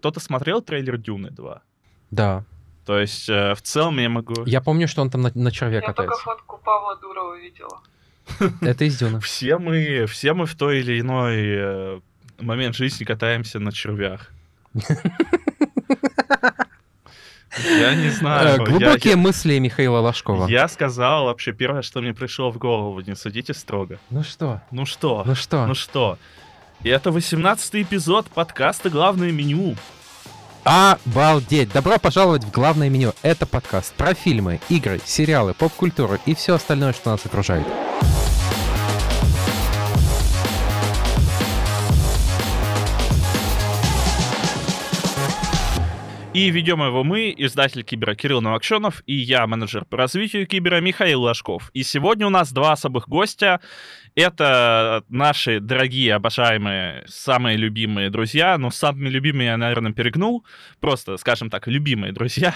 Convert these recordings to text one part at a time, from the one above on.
Кто-то смотрел трейлер Дюны 2? Да. То есть, э, в целом я могу... Я помню, что он там на, на черве Я только катается. фотку Павла Дурова видела. Это из Дюны. Все мы, все мы в той или иной э, момент жизни катаемся на червях. Я не Э, знаю. я- Глубокие мысли Михаила Я, Ложкова. я сказал вообще первое, что мне пришло в голову. Не судите строго. Ну что? Ну что? Ну что? Ну что? Это 18 эпизод подкаста «Главное меню». Обалдеть! Добро пожаловать в главное меню. Это подкаст про фильмы, игры, сериалы, поп-культуру и все остальное, что нас окружает. И ведем его мы, издатель Кибера Кирилл Новокшенов, и я, менеджер по развитию Кибера Михаил Ложков. И сегодня у нас два особых гостя. Это наши дорогие, обожаемые, самые любимые друзья. Ну, самыми любимыми я, наверное, перегнул. Просто, скажем так, любимые друзья.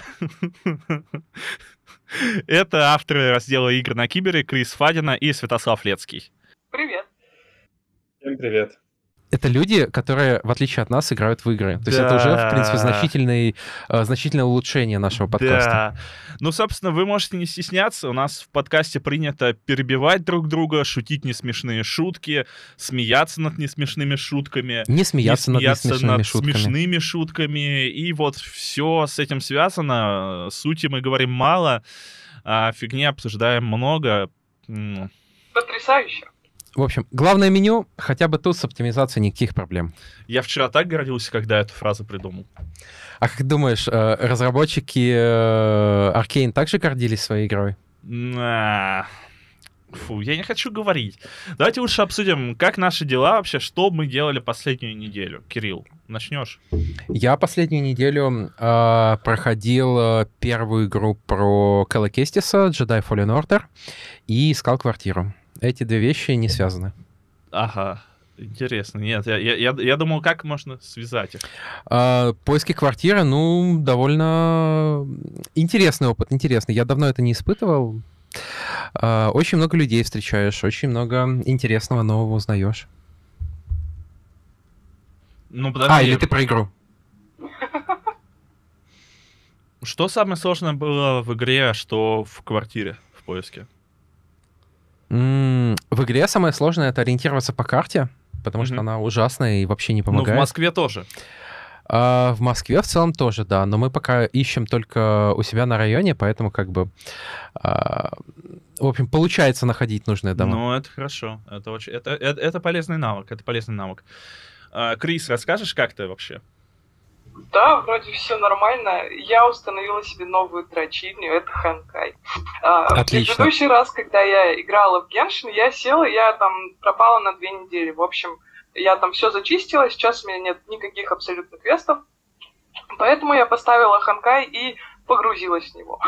Это авторы раздела игр на Кибере Крис Фадина и Святослав Лецкий. Привет. Всем привет. Это люди, которые, в отличие от нас, играют в игры. То есть это уже, в принципе, Да. значительный, э, значительное улучшение нашего подкаста. Да. Ну, собственно, вы можете не стесняться. У нас в подкасте принято перебивать друг друга, шутить несмешные шутки, смеяться над несмешными шутками. Не смеяться, не над смеяться несмешными над шутками. смешными шутками. И вот все с этим связано. Сути мы говорим мало, а фигни обсуждаем много. Потрясающе. В общем, главное меню, хотя бы тут с оптимизацией никаких проблем. Я вчера так гордился, когда эту фразу придумал. А как думаешь, э, разработчики э, Arkane также гордились своей игрой? На. Фу, я не хочу говорить. Давайте лучше обсудим, как наши дела вообще, что мы делали последнюю неделю. Кирилл, начнешь? Я последнюю неделю э, проходил э, первую игру про Кэлла Кестиса, Jedi Fallen Order, и искал квартиру. Эти две вещи не связаны. Ага. Интересно. Нет, я, я, я, думал, как можно связать их. А, поиски квартиры, ну, довольно интересный опыт, интересный. Я давно это не испытывал. А, очень много людей встречаешь, очень много интересного нового узнаешь. Ну, подожди. А, или ты про игру. Что самое сложное было в игре, а что в квартире в поиске? В игре самое сложное это ориентироваться по карте, потому что она ужасная и вообще не Ну, в помогает. Москве тоже. А, в Москве в целом тоже, да, но мы пока ищем только у себя на районе, поэтому как бы, а, в общем, получается находить нужные дома. Ну, это хорошо. Это, очень, это, это, это полезный навык. Это полезный навык. А, Крис, расскажешь, как ты вообще? Да, вроде все нормально. Я установила себе новую дрочильню, это Ханкай. А, Отлично. В предыдущий раз, когда я играла в Геншин, я села, я там пропала на две недели. В общем, я там все зачистила, сейчас у меня нет никаких абсолютно квестов. Поэтому я поставила Ханкай и погрузилась в него.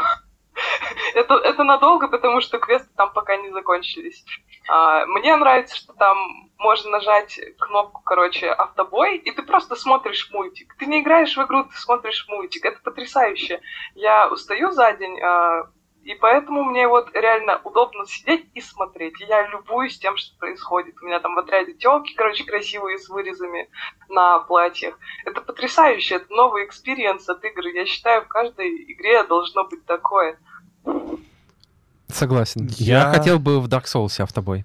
Это, это надолго, потому что квесты там пока не закончились. А, мне нравится, что там можно нажать кнопку, короче, автобой, и ты просто смотришь мультик. Ты не играешь в игру, ты смотришь мультик. Это потрясающе. Я устаю за день, а, и поэтому мне вот реально удобно сидеть и смотреть. И я любуюсь тем, что происходит. У меня там в отряде телки, короче, красивые с вырезами на платьях. Это потрясающе, это новый experience от игры. Я считаю, в каждой игре должно быть такое. Согласен. Я... Я- хотел бы в Dark Souls автобой.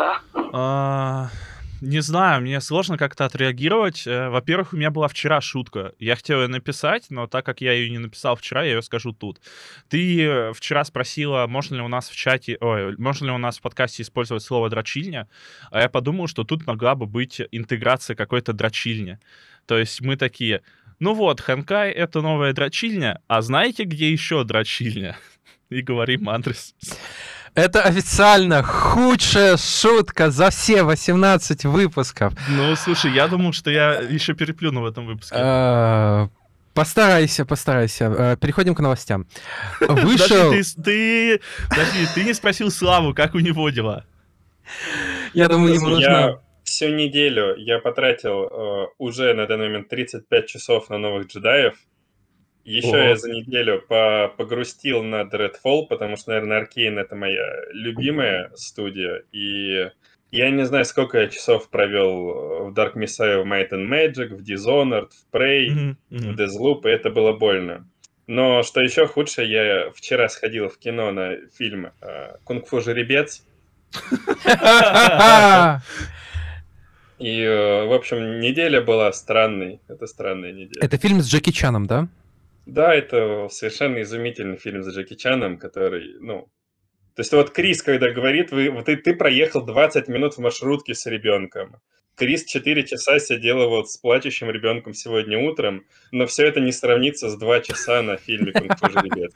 Да. А, не знаю, мне сложно как-то отреагировать. Э, Во-первых, у меня была вчера шутка. Я хотел ее написать, но так как я ее не написал вчера, я ее скажу тут. Ты э, вчера спросила, можно ли у нас в чате, ой, можно ли у нас в подкасте использовать слово дрочильня, а я подумал, что тут могла бы быть интеграция какой-то дрочильни. То есть мы такие, ну вот, Ханкай — это новая дрочильня, а знаете, где еще дрочильня? И говорим адрес. Это официально худшая шутка за все 18 выпусков. Ну, слушай, я думал, что я еще переплюну в этом выпуске. Э, Постарайся, постарайся. Э, Переходим к новостям. Подожди, Вышел... ты, ты, подожди, ты не спросил Славу, как у него дела. Я думаю, ему нужно... Всю неделю я потратил э, уже на данный момент 35 часов на новых джедаев. Еще Ого. я за неделю по- погрустил над Redfall, потому что, наверное, Arkane это моя любимая студия. И Я не знаю, сколько я часов провел в Dark Messiah, в Might and Magic, в Dishonored, в Prey, Мгм, в мгм. Deathloop, и это было больно. Но что еще худше, я вчера сходил в кино на фильм э, «Кунг-фу жеребец», и, э, в общем, неделя была странной. Это странная неделя. Это фильм с Джеки Чаном, да? Да, это совершенно изумительный фильм с Джеки Чаном, который, ну... То есть вот Крис, когда говорит, вы, вот ты, ты проехал 20 минут в маршрутке с ребенком. Крис 4 часа сидела вот с плачущим ребенком сегодня утром, но все это не сравнится с 2 часа на фильме «Кунг-фу жеребец».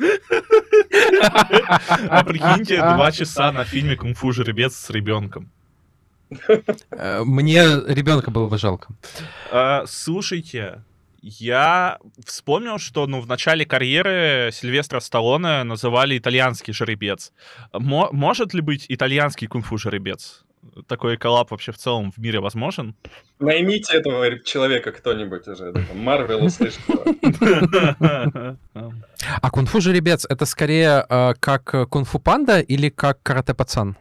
А прикиньте, два часа на фильме «Кунг-фу жеребец» с ребенком. Э, Мне ребенка было бы жалко. А, Слушайте, я вспомнил, что ну, в начале карьеры Сильвестра Сталлоне называли итальянский жеребец. Мо- может ли быть итальянский кунг-фу жеребец? Такой коллап вообще в целом в мире возможен? Наймите этого человека кто-нибудь уже. Марвел услышит. А кунг-фу жеребец это скорее э, как кунг-фу панда или как карате пацан?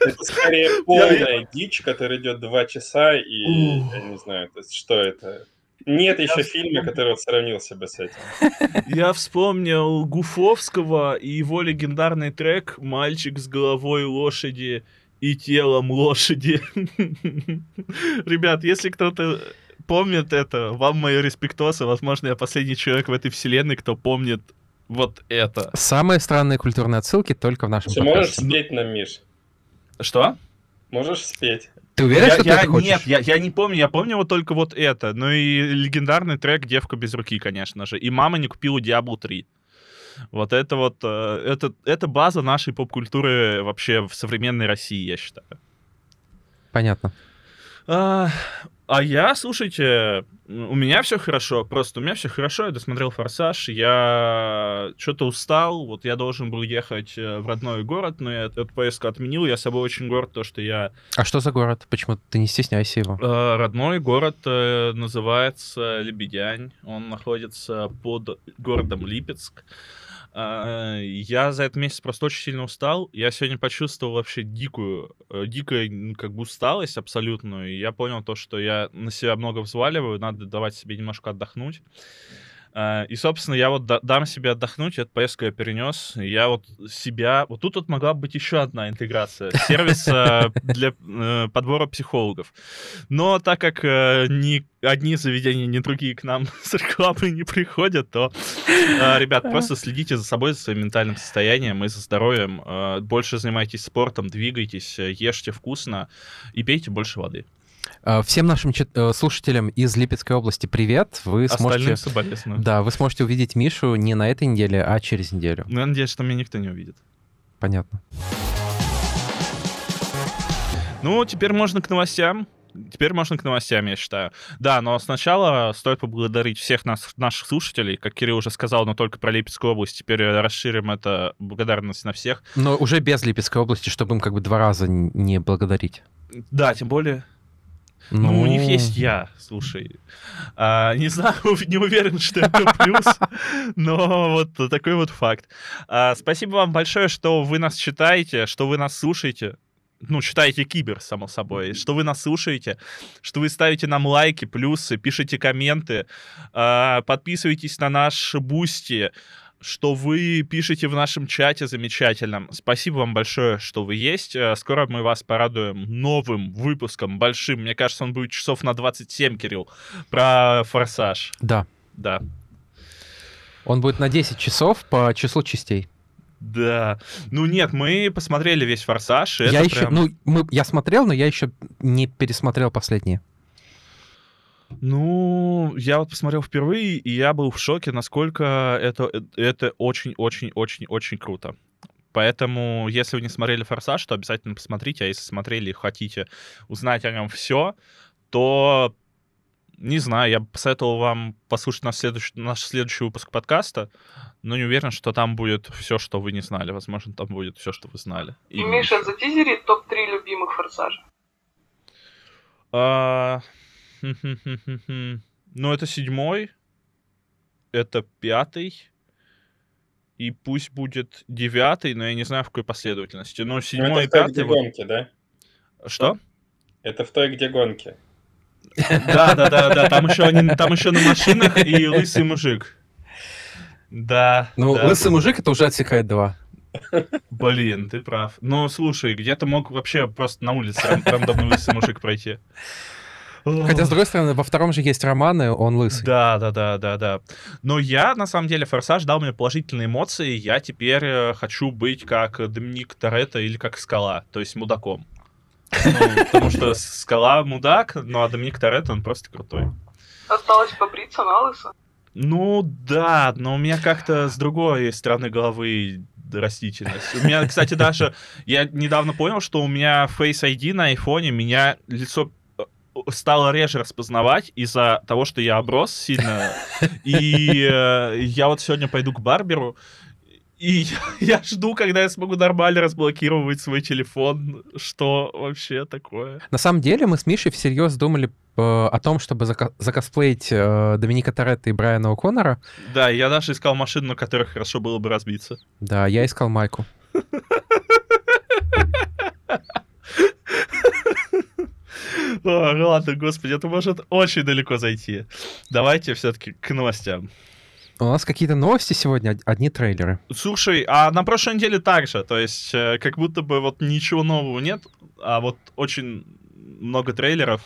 Это скорее полная дичь, которая идет 2 часа, и я не знаю, то есть что это. Нет еще фильма, который вот сравнился бы с этим. Я вспомнил Гуфовского и его легендарный трек «Мальчик с головой лошади и телом лошади». Ребят, если кто-то помнит это, вам мои респектосы. Возможно, я последний человек в этой вселенной, кто помнит вот это. Самые странные культурные отсылки только в нашем Ты можешь спеть нам, Миш? Что? Можешь спеть? Ты уверен, Я- что ты я- это хочешь? Нет, я, я не помню, я помню вот только вот это. Ну и легендарный трек «Девка без руки», конечно же. И мама не купила Diablo 3. Вот это вот, э, это, это база нашей поп-культуры вообще в современной России, я считаю. Понятно. А, а я, слушайте, у меня все хорошо, просто у меня все хорошо, я досмотрел «Форсаж», я что-то устал, вот я должен был ехать э, в родной город, но я эту поездку отменил, я собой очень горд, то, что я А что за город? Почему ты не стесняйся его? Э, Родной город э, называется Лебедянь. Он находится под городом Липецк. Э, Я за этот месяц просто очень сильно устал. Я сегодня почувствовал вообще дикую, э, дикую как бы усталость абсолютную. И я понял то, что я на себя много взваливаю, надо давать себе немножко отдохнуть. Э, И, собственно, я вот да- дам себе отдохнуть, эту поездку я перенес. Я вот себя... Вот тут вот могла быть еще одна интеграция. Сервис для э, подбора психологов. Но так как э, ни одни заведения, ни другие к нам с рекламой не приходят, то, э, ребят, просто следите за собой, за своим ментальным состоянием и за здоровьем. Э, Больше занимайтесь спортом, двигайтесь, ешьте вкусно и пейте больше воды. А, Всем нашим чит- э, слушателям из Липецкой области привет. Вы сможете... Остальным соболезную. Да, вы сможете увидеть Мишу не на этой неделе, а через неделю. Ну, я надеюсь, что меня никто не увидит. Понятно. Ну, теперь можно к новостям. Теперь можно к новостям, я считаю. Да, но сначала стоит поблагодарить всех нас, наших слушателей. Как Кирилл уже сказал, но только про Липецкую область. Теперь э, расширим это благодарность на всех. Но уже без Липецкой области, чтобы им как бы два раза не благодарить. Да, тем более, ну, у них есть я, слушай. А, не знаю, не уверен, что это плюс, но вот такой вот факт. А, спасибо вам большое, что вы нас читаете, что вы нас слушаете. Ну, читаете Кибер, само собой. Что вы нас слушаете, что вы ставите нам лайки, плюсы, пишите комменты, а, подписывайтесь на наш Boosty, что вы пишете в нашем чате замечательном. Спасибо вам большое, что вы есть. Э, Скоро мы вас порадуем новым выпуском, большим. Мне кажется, он будет часов на 27, Кирилл, про «Форсаж». Да. Да. Он будет на 10 часов по числу частей. Да. Ну нет, мы посмотрели весь «Форсаж», я еще, прям- ну, мы, я смотрел, но я еще не пересмотрел последние. Ну, я вот посмотрел впервые, и я был в шоке, насколько это это очень-очень-очень-очень круто. Поэтому, если вы не смотрели «Форсаж», то обязательно посмотрите, а если смотрели и хотите узнать о нем все, то, не знаю, я бы посоветовал вам послушать наш следующий, наш следующий выпуск подкаста, но не уверен, что там будет все, что вы не знали. Возможно, там будет все, что вы знали. И. Миша затизерит топ-3 любимых форсажа. А. Ну, это седьмой, это пятый, и пусть будет девятый, но я не знаю, в какой последовательности. Ну, Ну, седьмой и это как пятый... вот- гонки, да? Что? Это в той, где гонки. Да, да, да, да. Там еще они, там еще на машинах и лысый мужик. Да. Ну, да. лысый мужик это уже отсекает два. Блин, ты прав. Ну, слушай, где-то мог вообще просто на улице ран- рандомный лысый мужик пройти. Хотя, с другой стороны, во втором же есть романы, он лысый. Да, да, да, да, да. Но я, на самом деле, Форсаж дал мне положительные эмоции. Я теперь э, хочу быть как Доминик Торетто или как Скала, то есть мудаком. Ну, потому что Скала мудак, ну а Доминик Торетто, он просто крутой. Осталось побриться на лысо. Ну да, но у меня как-то с другой стороны головы растительность. У меня, кстати, даже... Я недавно понял, что у меня Face ID на айфоне меня лицо стало реже распознавать из-за того, что я оброс сильно. И э, я вот сегодня пойду к барберу, и я, я жду, когда я смогу нормально разблокировать свой телефон. Что вообще такое? На самом деле мы с Мишей всерьез думали э, о том, чтобы закосплеить э, Доминика Торетто и Брайана О'Коннора. Да, я даже искал машину, на которой хорошо было бы разбиться. Да, я искал Майку. ладно, господи, это может очень далеко зайти. Давайте все-таки к новостям. У нас какие-то новости сегодня, од- одни трейлеры. Слушай, а на прошлой неделе так же, то есть э, как будто бы вот ничего нового нет, а вот очень много трейлеров.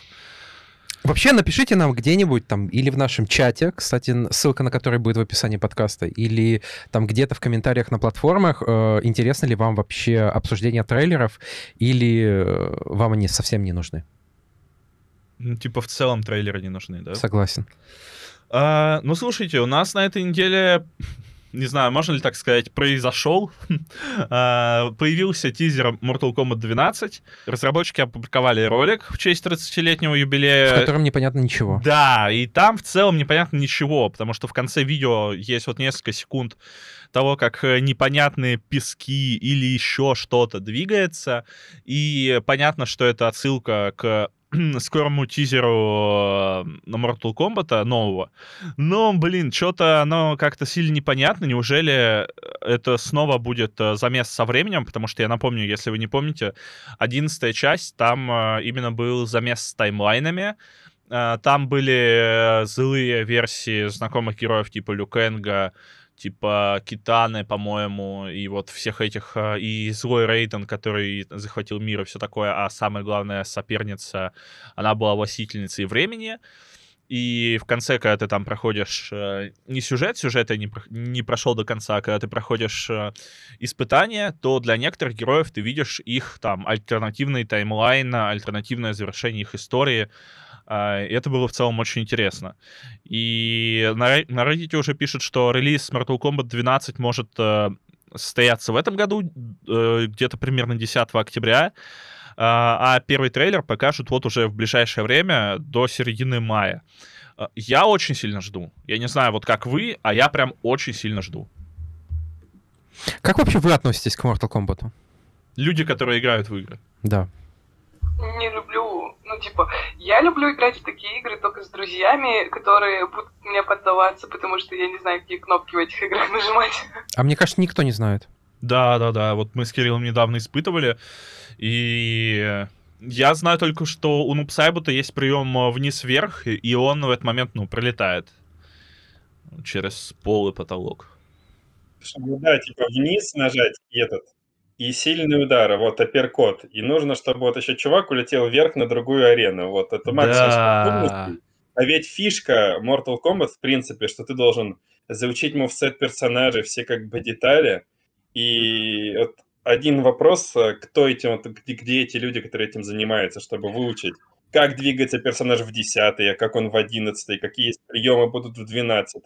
Вообще, напишите нам где-нибудь там, или в нашем чате, кстати, ссылка на который будет в описании подкаста, или там где-то в комментариях на платформах, э, интересно ли вам вообще обсуждение трейлеров, или э, вам они совсем не нужны. Ну, типа в целом трейлеры не нужны, да? Согласен. А, ну, слушайте, у нас на этой неделе, не знаю, можно ли так сказать, произошел, а, появился тизер Mortal Kombat 12. Разработчики опубликовали ролик в честь 30-летнего В юбилея. котором непонятно ничего. Да, и там в целом непонятно ничего, потому что в конце видео есть вот несколько секунд того, как э, непонятные пески или еще что-то двигается, и понятно, что это отсылка к скорому тизеру э, на Mortal Kombat нового. Но, блин, что-то оно как-то сильно непонятно. Неужели это снова будет э, замес со временем? Потому что я напомню, если вы не помните, одиннадцатая часть, там э, именно был замес с таймлайнами. Э, Там были э, злые версии знакомых героев типа Люкенга, типа Китаны, по-моему, и вот всех этих, э, и злой Рейтон, который захватил мир и все такое, а самая главная соперница, она была властительницей времени. И в конце, когда ты там проходишь э, не сюжет, сюжет я не, не прошел до конца, а когда ты проходишь э, испытания, то для некоторых героев ты видишь их там альтернативный таймлайн, альтернативное завершение их истории. И это было в целом очень интересно. И на Reddit уже пишут, что релиз Mortal Kombat 12 может э, состояться в этом году, э, где-то примерно 10 октября. А а первый трейлер покажут вот уже в ближайшее время, до середины мая. А, Я очень сильно жду. Я не знаю, вот как вы, а я прям очень сильно жду. Как вообще вы относитесь к Mortal Kombat? Люди, которые играют в игры. Да. Не люблю, типа, я люблю играть в такие игры только с друзьями, которые будут мне поддаваться, потому что я не знаю, какие кнопки в этих играх нажимать. А мне кажется, никто не знает. Да, да, да. Вот мы с Кириллом недавно испытывали. И я знаю только, что у Нупсайбута есть прием э, вниз-вверх, и- и он в этот момент, ну, пролетает через пол и потолок. Чтобы, да, типа вниз нажать и этот, и сильный удар, вот апперкот. И нужно, чтобы вот еще чувак улетел вверх на другую арену. Вот это максимум Да. А ведь фишка Mortal Kombat, в принципе, что ты должен заучить мувсет персонажей, все как бы детали. И вот один вопрос, э, кто этим, вот где, где эти люди, которые этим занимаются, чтобы выучить, как двигается персонаж в 10 а как он в 11 какие есть приемы будут в 12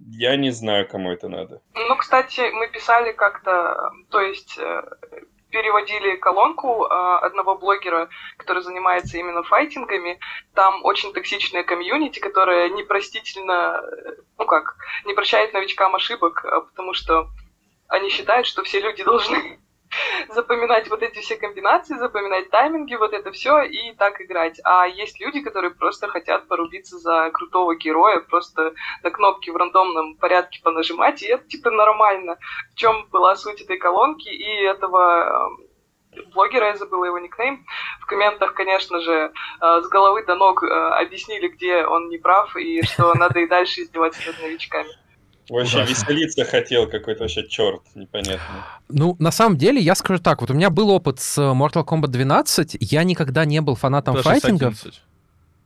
Я не знаю, кому это надо. Ну, кстати, мы писали как-то, то есть э, переводили колонку э, одного блогера, который занимается именно файтингами. Там очень токсичная комьюнити, которая непростительно, э, ну как, не прощает новичкам ошибок, а потому что они считают, что все люди должны запоминать вот эти все комбинации, запоминать тайминги, вот это все и так играть. А есть люди, которые просто хотят порубиться за крутого героя, просто на кнопки в рандомном порядке понажимать, и это типа нормально. В чем была суть этой колонки и этого э, блогера, я забыла его никнейм. В комментах, конечно же, э, с головы до ног э, объяснили, где он не прав и что надо и дальше издеваться над новичками. Вообще веселиться хотел какой-то вообще черт, непонятно. Ну, на самом деле, я скажу так, вот у меня был опыт с Mortal Kombat 12, я никогда не был фанатом Даже файтингов. 11.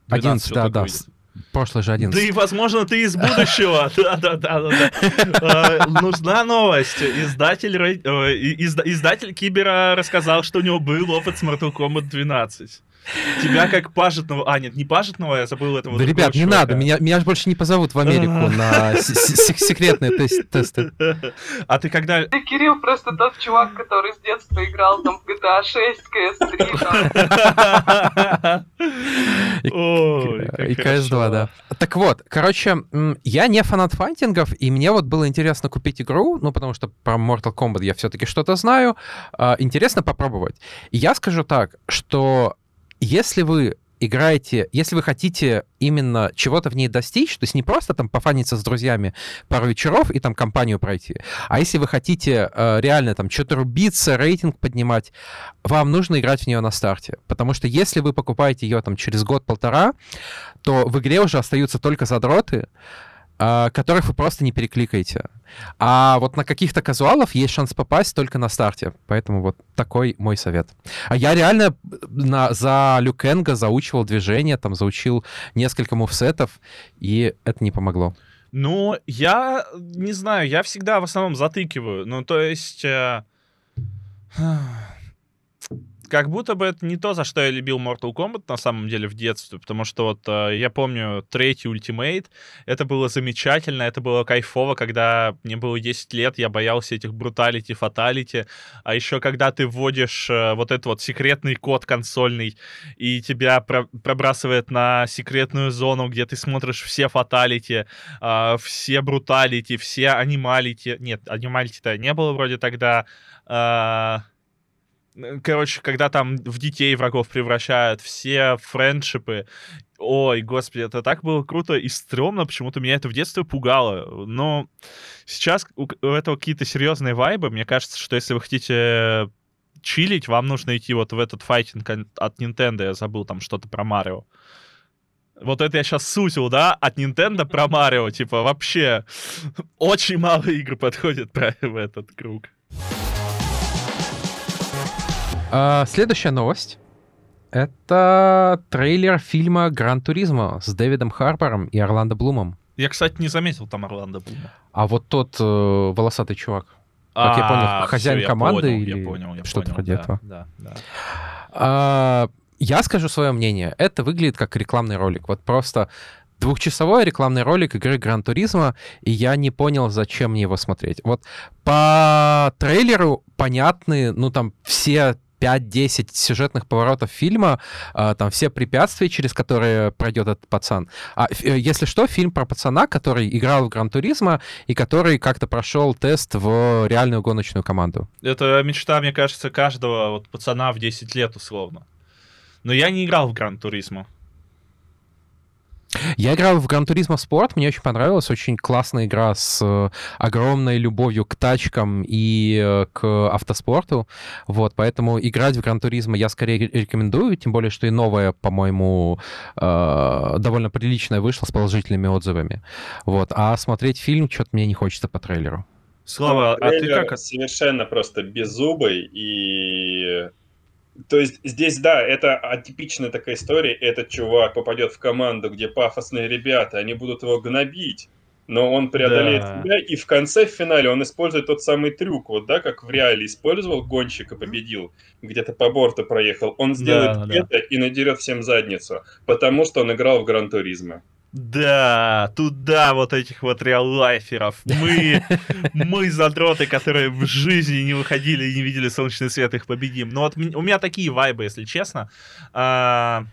11, 12 да, да. выйдет. Прошлый же 11. Да и, возможно, ты из будущего. Да-да-да. Нужна новость. Э, издатель Кибера рассказал, что у него был опыт с Mortal Kombat 12. Тебя как пажетного... А, нет, не пажетного, я забыл этого Да, ребят, не надо, меня, меня ж больше не позовут в Америку на секретные тес- тесты. А ты когда... Ты, Кирилл, просто тот чувак, который с детства играл там в GTA 6, CS3, там. Ой, как И CS2, хорошо. да. Так вот, короче, я не фанат файтингов, и мне вот было интересно купить игру, ну, потому что про Mortal Kombat я все-таки что-то знаю, а, интересно попробовать. И я скажу так, что если вы играете, если вы хотите именно чего-то в ней достичь, то есть не просто там пофаниться с друзьями пару вечеров и там компанию пройти, а если вы хотите э, реально там что-то рубиться, рейтинг поднимать, вам нужно играть в нее на старте. Потому что если вы покупаете ее там через год-полтора, то в игре уже остаются только задроты, которых вы просто не перекликаете. А вот на каких-то казуалов есть шанс попасть только на старте. Поэтому вот такой мой совет. А я реально на, за Люкенга заучивал движение, там заучил несколько мувсетов, и это не помогло. Ну, я не знаю, я всегда в основном затыкиваю. Ну, то есть... э, Как будто бы это не то, за что я любил Mortal Kombat на самом деле в детстве, потому что вот э, я помню третий Ultimate, это было замечательно, это было кайфово, когда мне было 10 лет, я боялся этих бруталити, фаталити, а еще когда ты вводишь э, вот этот вот секретный код консольный, и тебя про- пробрасывает на секретную зону, где ты смотришь все фаталити, все бруталити, все анималити. Нет, анималити-то не было вроде тогда. А, Короче, когда там в детей врагов превращают, все френдшипы. Ой, господи, это так было круто и стрёмно, почему-то меня это в детстве пугало. Но сейчас у этого какие-то серьезные вайбы. Мне кажется, что если вы хотите чилить, вам нужно идти вот в этот файтинг от Nintendo. Я забыл там что-то про Марио. Вот это я сейчас сутил, да, от Nintendo про Марио, типа, вообще очень мало игр подходит про в этот круг. А, следующая новость. Это трейлер фильма «Гран Туризмо» с Дэвидом Харбором и Орландо Блумом. Я, кстати, не заметил там Орландо Блума. А вот тот э, волосатый чувак. Как я понял, А, хозяин я команды понял, или я понял, я что-то понял, вроде да, этого? Да, да. А, я скажу свое мнение. Это выглядит как рекламный ролик. Вот просто двухчасовой рекламный ролик игры Гран Туризма, и я не понял, зачем мне его смотреть. Вот по трейлеру понятны, ну там все 5-10 сюжетных поворотов фильма, а, там все препятствия, через которые пройдет этот пацан. А э, если что, фильм про пацана, который играл в Гран Туризма и который как-то прошел тест в реальную гоночную команду. Это мечта, мне кажется, каждого вот пацана в 10 лет условно. Но я не играл в Гран Туризмо. Я играл в Гран Туризмо Спорт, мне очень понравилась, очень классная игра с э, огромной любовью к тачкам и э, к автоспорту, вот, поэтому играть в Гран Туризмо я скорее ре- рекомендую, тем более, что и новая, по-моему, э, довольно приличная вышла с положительными отзывами, вот, а смотреть фильм что-то мне не хочется по трейлеру. Слава, а ты как... Совершенно просто беззубый и... То есть здесь, да, это атипичная такая история. Этот чувак попадет в команду, где пафосные ребята, они будут его гнобить, но он преодолеет Да. себя, и в конце, в финале, он использует тот самый трюк, вот, да, как в реале использовал гонщик и победил, где-то по борту проехал. Он сделает Да, да. это и надерет всем задницу, потому что он играл в Гран-туризме. Да, туда вот этих вот real-lifer ов. Мы, мы задроты, которые в жизни не выходили и не видели солнечный свет, их победим. Но вот у меня такие вайбы, если честно. А,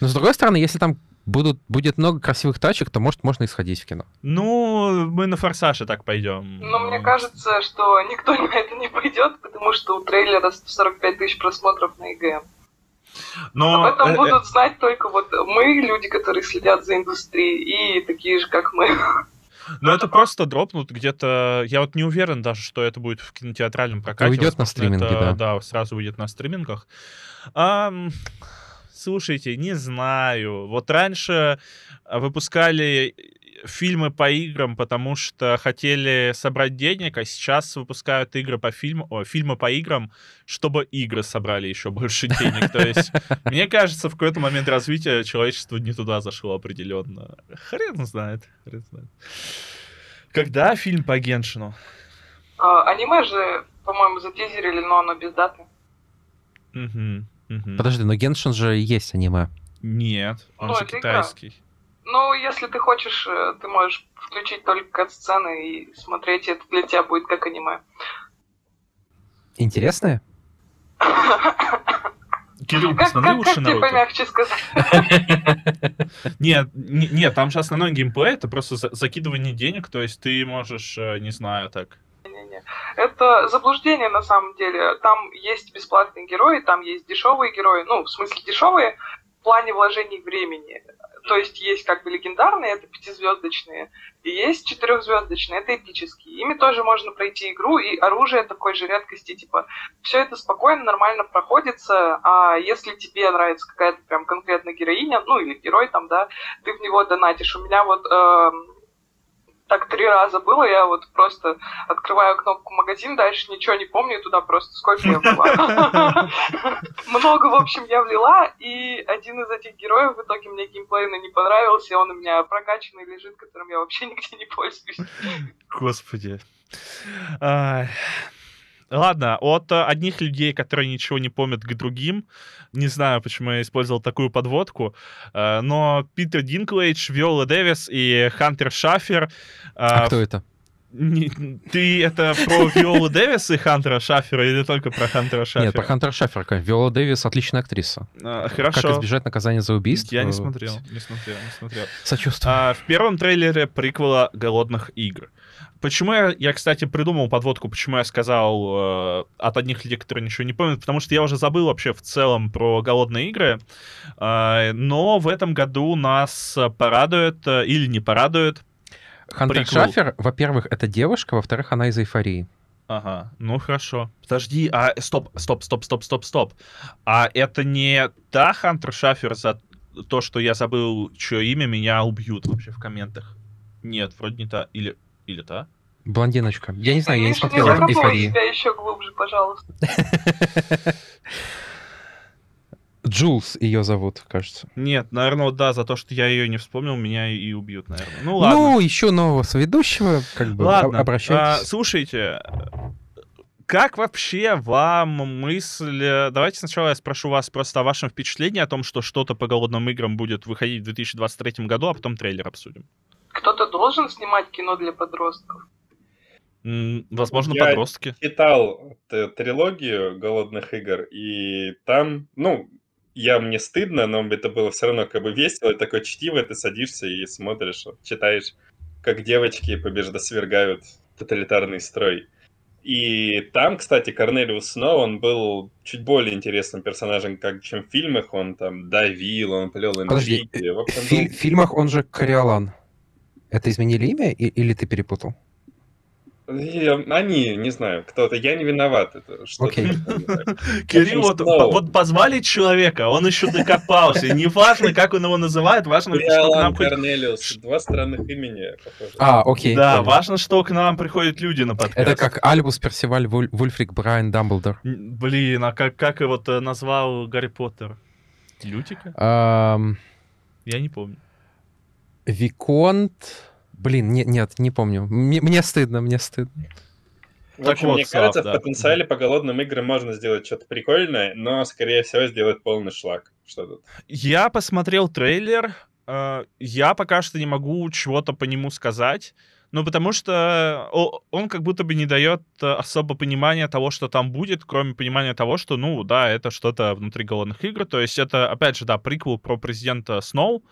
Но, с другой стороны, если там будут, будет много красивых тачек, то, может, можно и сходить в кино. ну, мы на форсаж и так пойдем. Но мне кажется, что никто на это не пойдет, потому что у трейлера 145 тысяч просмотров на ЕГЭ. Но, Об этом э, э, будут знать только вот мы, люди, которые следят за индустрией, и такие же, как мы. Но это просто дропнут где-то... Я вот не уверен даже, что это будет в кинотеатральном прокате. уйдет на стриминге, это, да. Да, сразу выйдет на стримингах. Ам, слушайте, не знаю. Вот раньше а, выпускали фильмы по играм, потому что хотели собрать денег, а сейчас выпускают игры по фильму, о, фильмы по играм, чтобы игры собрали еще больше денег. То есть, мне кажется, в какой-то момент развития человечество не туда зашло определенно. Хрен знает, хрен знает. Когда фильм по Геншину? А, аниме же, по-моему, затизерили, но оно без даты. Подожди, но Геншин же есть аниме. Нет, он Ну, же это игра. Ну, если ты хочешь, э, ты можешь включить только сцены и смотреть, и это для тебя будет как аниме. Интересное? Кирилл, Как, посмотри как, лучше как Наруто. помягче сказать? Нет, не- нет, там же основной геймплей, это просто за- закидывание денег, то есть ты можешь, э, не знаю, так... Не-не-не. Это заблуждение на самом деле. Там есть бесплатные герои, там есть дешевые герои. Ну, в смысле дешевые в плане вложений времени. То есть есть как бы легендарные, это пятизвездочные, и есть четырехзвездочные, это эпические. Ими тоже можно пройти игру, и оружие такой же редкости, типа, все это спокойно, нормально проходится, а если тебе нравится какая-то прям конкретная героиня, ну или герой там, да, ты в него донатишь. У меня вот эм, так три раза было, я вот просто открываю кнопку магазин, дальше ничего не помню, туда просто сколько я влила. Много, в общем, я влила, и один из этих героев в итоге мне геймплейно не понравился, он у меня прокачанный лежит, которым я вообще нигде не пользуюсь. Господи. Ладно, от э, одних людей, которые ничего не помнят, к другим. Не знаю, почему я использовал такую подводку. э, Но Питер Динклейдж, Виола Дэвис и Хантер Шафер... А э, кто это? не- Ты это про Виолу Дэвис и Хантера Шафера или только про Хантера Шафера? Нет, про Хантера Шаферка. Виола Дэвис отличная актриса. А, Как Хорошо. избежать наказания за убийство? Я не смотрел, не смотрел, не смотрел. Сочувствую. А, в первом трейлере приквела «Голодных игр». Почему я, я, кстати, придумал подводку, почему я сказал э, от одних людей, которые ничего не помнят, потому что я уже забыл вообще в целом про «Голодные игры», Э, но в этом году нас порадует э, или не порадует. Хантер приквел. Шафер, во-первых, это девушка, во-вторых, она из эйфории. Ага, ну хорошо. Подожди, а стоп, стоп, стоп, стоп, стоп, стоп. А это не та Хантер Шафер за то, что я забыл, чье имя, меня убьют вообще в комментах? Нет, вроде не та. Или, или та? Блондиночка. Я не знаю, я не смотрел эйфории. себя еще глубже, пожалуйста. Джулс ее зовут, кажется. Нет, наверное, вот да, за то, что я ее не вспомнил, меня и, убьют, наверное. Ну ладно. Ну, еще нового соведущего, как бы, ладно. об- обращайтесь. А, слушайте, как вообще вам мысль... э, Давайте сначала я спрошу вас просто о вашем впечатлении о том, что что-то по голодным играм будет выходить в 2023 году, а потом трейлер обсудим. Должен снимать кино для подростков. Возможно, Я- подростки. читал т- трилогию голодных игр, и там, ну, я мне стыдно, но это было все равно как бы весело, такое чтиво, ты садишься и смотришь, читаешь, как девочки побеждосвергают тоталитарный строй. И там, кстати, Корнелиус Сноу, он был чуть более интересным персонажем, как, чем в фильмах. Он там давил, он плел Подожди, интриги. В В общем, фи- был- в фильмах он же Кориолан. Это изменили имя или ты перепутал? И Они, не знаю, кто-то, я не виноват. Это Окей. знаю. Кирилл, вот, вот позвали человека, он еще докопался. Не важно, как он его называет, важно, что к нам. Корнелиус, два странных имени, похоже. А, окей. Да, понял. важно, что к нам приходят люди на подкаст. Это как Альбус Персиваль Вуль- Вульфрик Брайан Дамблдор. Блин, а как, как его назвал Гарри Поттер? Лютика? Я не помню. Виконт... Блин, не- нет, не помню. Мне, мне стыдно, мне стыдно. В Так общем, вот, мне Слав, кажется, да. в потенциале по голодным играм можно сделать что-то прикольное, но, скорее всего, сделать полный шлак. Что тут? Я посмотрел трейлер. э, Я пока что не могу чего-то по нему сказать. Ну, потому что о- он как будто бы не дает э, особо понимания того, что там будет, кроме понимания того, что, ну, да, это что-то внутри голодных игр. То есть это, опять же, да, приквел про президента Сноу.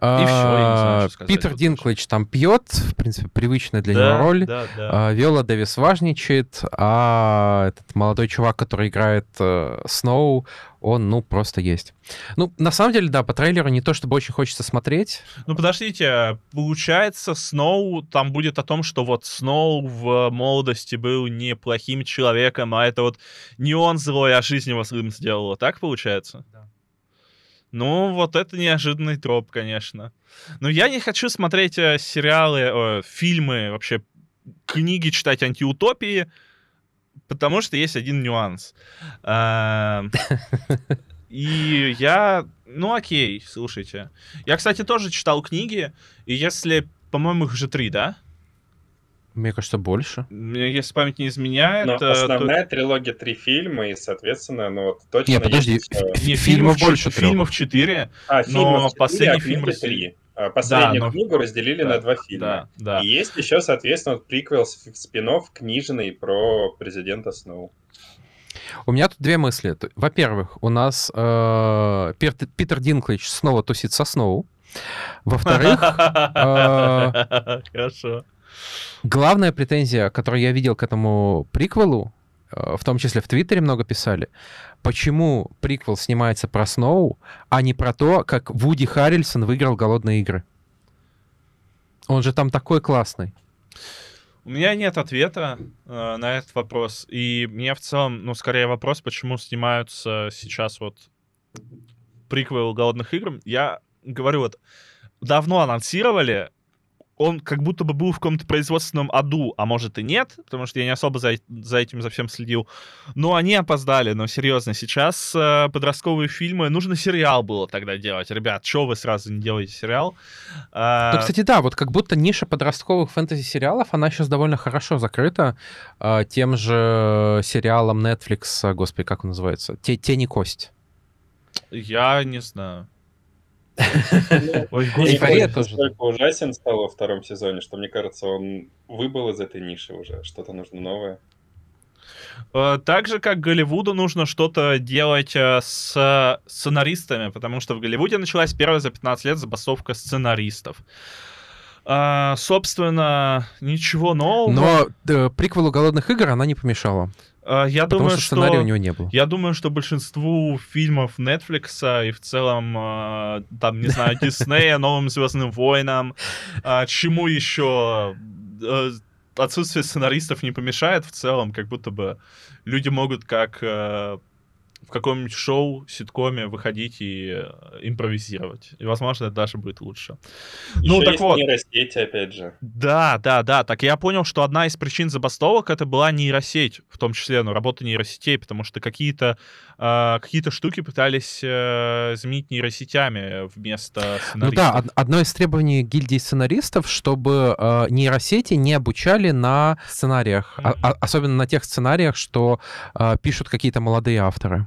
А, А, всё, я не знаю, что сказать Питер тут Динклэдж там пьет, в принципе, привычная для Да, него роль. Да, да. А, Виола Дэвис важничает, а этот молодой чувак, который играет э, Сноу, он, ну, просто есть. Ну, на самом деле, да, по трейлеру не то, чтобы очень хочется смотреть. Ну, подождите, получается, Сноу там будет о том, что вот Сноу в молодости был неплохим человеком, а это вот не он злой, а жизнь его злым сделала. Так получается? Да. Ну, вот это неожиданный троп, конечно. Но я не хочу смотреть э, сериалы, э, фильмы, вообще книги читать антиутопии, потому что есть один нюанс. Эм, И я... Ну, окей, слушайте. Я, кстати, тоже читал книги, и если... По-моему, их же три, да? Мне кажется, больше. Мне, Если память не изменяет... Но э, то- основная трилогия три фильма, и, соответственно, ну вот точно Не, подожди, есть, э, Не, фильмов фильмов больше трех. Фильмов четыре. А, Но фильмов четыре, последний а фильм три. А Последнюю но- книгу разделили Да, на два фильма. Да, да. И есть еще, соответственно, вот приквел спин книжный про президента Сноу. У меня тут две мысли. Во-первых, у нас э, Пер- Питер Динклэдж снова тусит со Сноу. Во-вторых, а, Хорошо. Главная претензия, которую я видел к этому приквелу, э, в том числе в Твиттере много писали, почему приквел снимается про Сноу, а не про то, как Вуди Харрельсон выиграл «Голодные игры». Он же там такой классный. У меня нет ответа э, на этот вопрос. И мне в целом, ну, скорее вопрос, почему снимаются сейчас вот приквел «Голодных игр». Я говорю, вот, давно анонсировали, он как будто бы был в каком-то производственном аду, а может и нет, потому что я не особо за, за этим за всем следил. Но они опоздали, но серьезно, сейчас э, подростковые фильмы, нужно сериал было тогда делать. Ребят, что вы сразу не делаете сериал? А, Ну, кстати, да, вот как будто ниша подростковых фэнтези-сериалов, она сейчас довольно хорошо закрыта э, тем же сериалом Netflix, а, господи, как он называется? Те- «Тени кость». Я не знаю. Ой, Эйфория тоже. настолько ужасен стал во втором сезоне, что, мне кажется, он выбыл из этой ниши уже. Что-то нужно новое. Э, Так же, как Голливуду нужно что-то делать э, с сценаристами, потому что в Голливуде началась первая за 15 лет забастовка сценаристов. А, собственно, ничего нового. Но э, приквелу «Голодных игр» она не помешала, я потому думаю, что сценария у него не было. Я думаю, что большинству фильмов Netflix и в целом, э, там, не знаю, Диснея, Новым Звездным Войнам, чему еще отсутствие сценаристов не помешает в целом, как будто бы люди могут как в каком-нибудь шоу, ситкоме выходить и э, импровизировать. И, возможно, это даже будет лучше. Ну, Ещё так есть вот. нейросети, опять же. Да, да, да. Так я понял, что одна из причин забастовок это была нейросеть, в том числе, ну, работа нейросетей, потому что какие-то э, какие-то штуки пытались э, заменить нейросетями вместо Ну сценаристов. да, од- одно из требований гильдии сценаристов, чтобы э, нейросети не обучали на сценариях, а- а- особенно на тех сценариях, что э, пишут какие-то молодые авторы.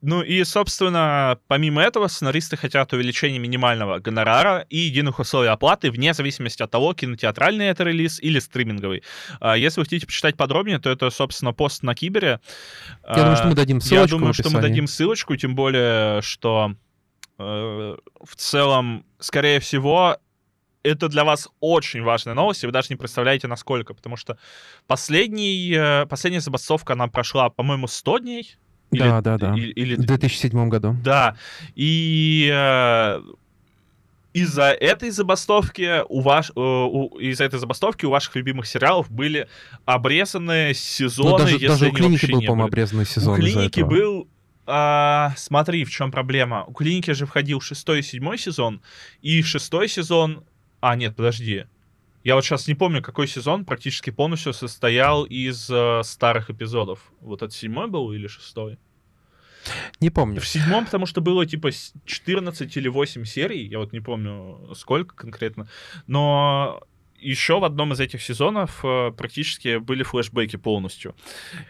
Ну и, собственно, помимо этого, сценаристы хотят увеличения минимального гонорара и единых условий оплаты вне зависимости от того, кинотеатральный это релиз или стриминговый. А Если вы хотите почитать подробнее, то это, собственно, пост на Кибере. Я думаю, что мы дадим ссылочку Я думаю, что мы дадим ссылочку, тем более, что э, в целом, скорее всего, это для вас очень важная новость, и вы даже не представляете, насколько, потому что последний, э, последняя забастовка, она прошла, по-моему, 100 дней. Да, да, да. Или, или В 2007 году. да, и э, из-за этой забастовки у ваш, э, у- из-за этой забастовки у ваших любимых сериалов были обрезаны сезоны, Ну, даже, если даже у клиники был, по-моему, обрезанный У сезон из-за клиники был а, смотри, в чем проблема. У клиники же входил шестой и седьмой сезон, и шестой сезон... А, нет, подожди. Я вот сейчас не помню, какой сезон практически полностью состоял из э, старых эпизодов. Вот это седьмой был или шестой? Не помню. В седьмом, потому что было типа с- 14 или 8 серий, я вот не помню сколько конкретно, но еще в одном из этих сезонов э, практически были флешбеки полностью.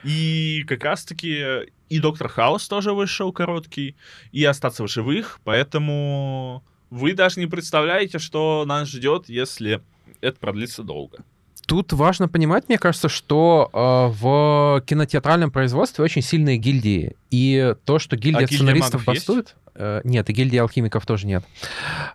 И как раз-таки и Доктор Хаус тоже вышел короткий, и Остаться в живых, поэтому вы даже не представляете, что нас ждет, если это продлится долго. Тут важно понимать, мне кажется, что э, в кинотеатральном производстве очень сильные гильдии. И то, что гильдия А гильдия сценаристов магов есть? бастует... э, нет, и гильдии алхимиков тоже нет.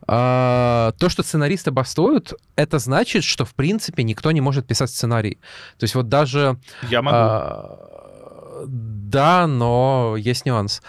А, э, то, что сценаристы бастуют, это значит, что, в принципе, никто не может писать сценарий. То есть вот даже... Я могу. А, да, но есть нюанс.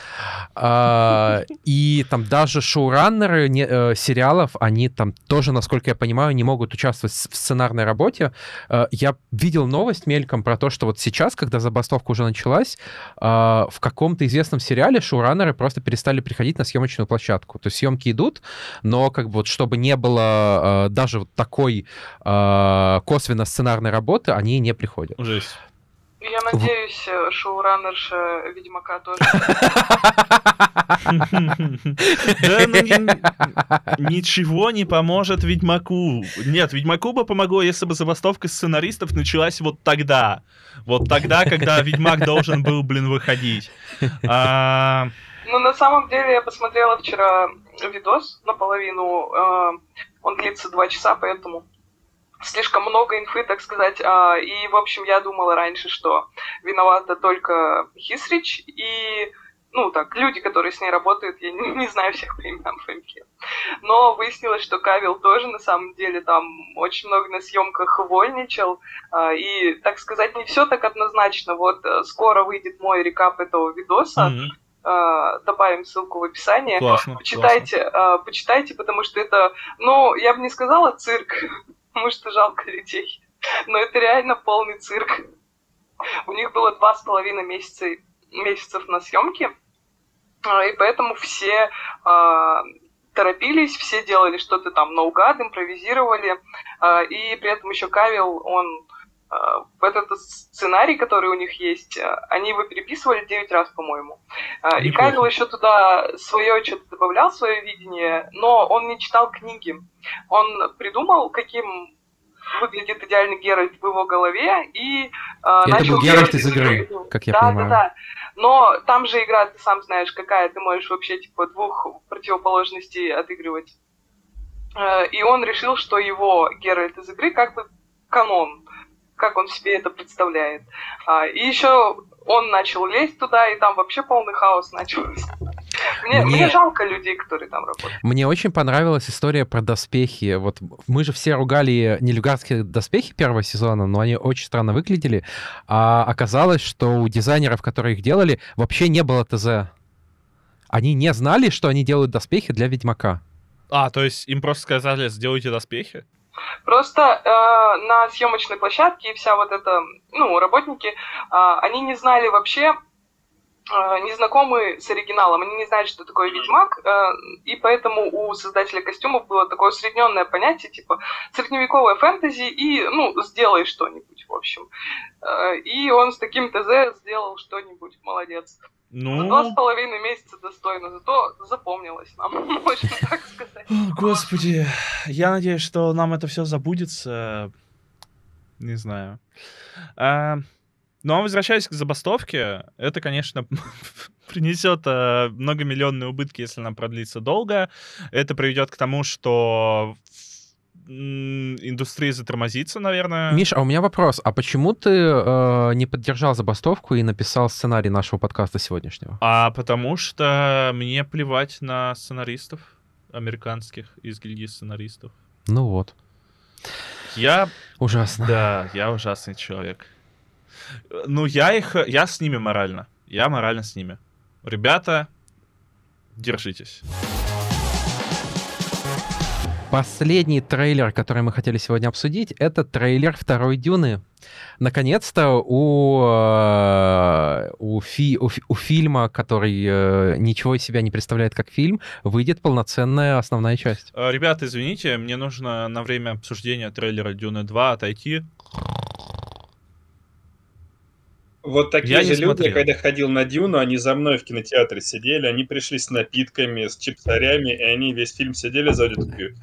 А, и там даже шоураннеры не, э, сериалов, они там тоже, насколько я понимаю, не могут участвовать в сценарной работе. Э, я видел новость мельком про то, что вот сейчас, когда забастовка уже началась, э, в каком-то известном сериале шоураннеры просто перестали приходить на съемочную площадку. То есть съемки идут, но как бы вот чтобы не было э, даже вот такой э, косвенно сценарной работы, они не приходят. Жесть. Я надеюсь, э, шоураннерша Ведьмака тоже. Да, ну ни- ничего не поможет Ведьмаку. Нет, Ведьмаку бы помогло, если бы забастовка сценаристов началась вот тогда. Вот тогда, когда Ведьмак должен был, блин, выходить. А, Ну, на самом деле, я посмотрела вчера видос наполовину. э, Он длится два часа, поэтому слишком много инфы, так сказать. А, И, в общем, я думала раньше, что виновата только Хисрич и ну, так, люди, которые с ней работают, я не, не знаю всех по именам, фамилиям. Но выяснилось, что Кавил тоже, на самом деле, там очень много на съемках вольничал. а, И, так сказать, не все так однозначно. Вот э, скоро выйдет мой рекап этого видоса. а, Добавим ссылку в описании. Классно. Почитайте, а, почитайте, потому что это, ну, я бы не сказала цирк, потому что жалко людей, но это реально полный цирк. У них было два с половиной месяца, месяцев на съемки, а, и поэтому все а, торопились, все делали что-то там наугад, импровизировали, а, и при этом еще Кавил, он этот сценарий, который у них есть, а, они его переписывали 9 раз, по-моему. А, И. Кавил еще туда свое что-то добавлял, свое видение, но он не читал книги. Он придумал, каким выглядит идеальный Геральт в его голове, и а, Это начал был Геральт из игры, как я да, понимаю. Да, да, Но там же игра, ты сам знаешь, какая, ты можешь вообще типа двух противоположностей отыгрывать. Э, И он решил, что его Геральт из игры как бы канон, как он себе это представляет. А, И еще он начал лезть туда, и там вообще полный хаос начался. Мне, Мне- мне жалко людей, которые там работают. Мне очень понравилась история про доспехи. Вот мы же все ругали нелюгарские доспехи первого сезона, но они очень странно выглядели. А оказалось, что у дизайнеров, которые их делали, вообще не было ТЗ. Они не знали, что они делают доспехи для Ведьмака. А, то есть им просто сказали, сделайте доспехи? Просто э, на съемочной площадке и вся вот эта, ну, работники, а, они не знали вообще, э, не знакомы с оригиналом, они не знали, что такое Ведьмак, э, и поэтому у создателя костюмов было такое усредненное понятие, типа средневековое фэнтези и, ну, сделай что-нибудь, в общем. Э, и он с таким ТЗ сделал что-нибудь, молодец. За два с Ну, половиной месяца достойно, зато запомнилось нам, можно так сказать. Господи, я надеюсь, что нам это все забудется. Не знаю. А, ну, а возвращаясь к забастовке, это, конечно, принесет а, многомиллионные убытки, если она продлится долго. Это приведет к тому, что индустрия затормозится, наверное. Миш, а у меня вопрос. А почему ты э, не поддержал забастовку и написал сценарий нашего подкаста сегодняшнего? А потому что мне плевать на сценаристов американских из гильдии сценаристов. Ну вот. Я Ужасно. Да, я ужасный человек. Ну, я их... Я с ними морально. Я морально с ними. Ребята, держитесь. Последний трейлер, который мы хотели сегодня обсудить, это трейлер второй Дюны. Наконец-то у, э, у, фи- у у фильма, который э, ничего из себя не представляет как фильм, выйдет полноценная основная часть. Э, Ребята, извините, мне нужно на время обсуждения трейлера Дюны 2 отойти. Вот такие Я же люди, смотрел. когда ходил на Дюну, они за мной в кинотеатре сидели, они пришли с напитками, с чипсарями, и они весь фильм сидели сзади такие.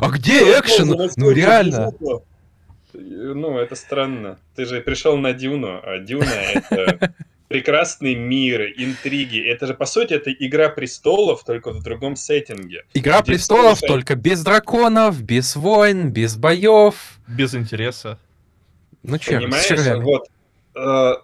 А где экшен? Ну реально. Ну, это странно. Ты же пришел на Дюну, а Дюна — это прекрасный мир, интриги. Это же, по сути, это «Игра престолов», только в другом сеттинге. Игра престолов только без драконов, без войн, без боев. Без интереса. Ну че, с Понимаешь? Вот. э,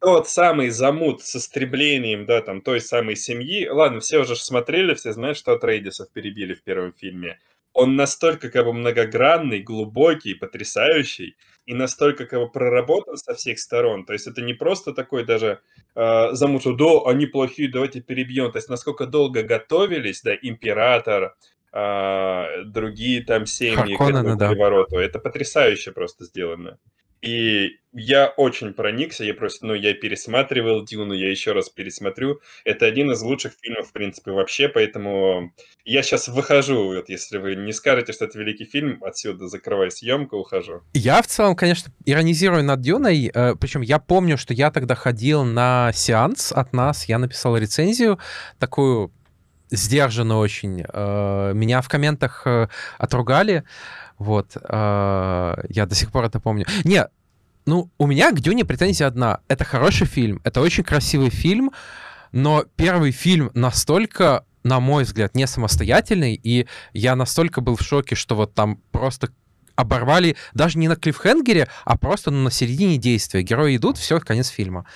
тот самый замут с истреблением, да, там, той самой семьи. Ладно, все уже смотрели, все знают, что от Рейдисов перебили в первом фильме. Он настолько как бы многогранный, глубокий, потрясающий, и настолько как бы проработан со всех сторон. То есть это не просто такой даже э, замут, что да, они плохие, давайте перебьем. То есть насколько долго готовились, да, император, э, другие там семьи Харконнены, к этому да. перевороту. Это потрясающе просто сделано. И я очень проникся, я просто, ну, я пересматривал Дюну, я еще раз пересмотрю. Это один из лучших фильмов, в принципе, вообще, поэтому я сейчас выхожу, вот если вы не скажете, что это великий фильм, отсюда закрываю съемку, ухожу. Я в целом, конечно, иронизирую над Дюной, э, причем я помню, что я тогда ходил на сеанс от нас, я написал рецензию, такую сдержанную очень. Э, Меня в комментах э, отругали, вот, э, я до сих пор это помню. Не, ну, у меня к Дюне претензия одна. Это хороший фильм, это очень красивый фильм, но первый фильм настолько, на мой взгляд, не самостоятельный, и я настолько был в шоке, что вот там просто оборвали даже не на клиффхенгере, а просто ну, на середине действия. Герои идут, все, конец фильма.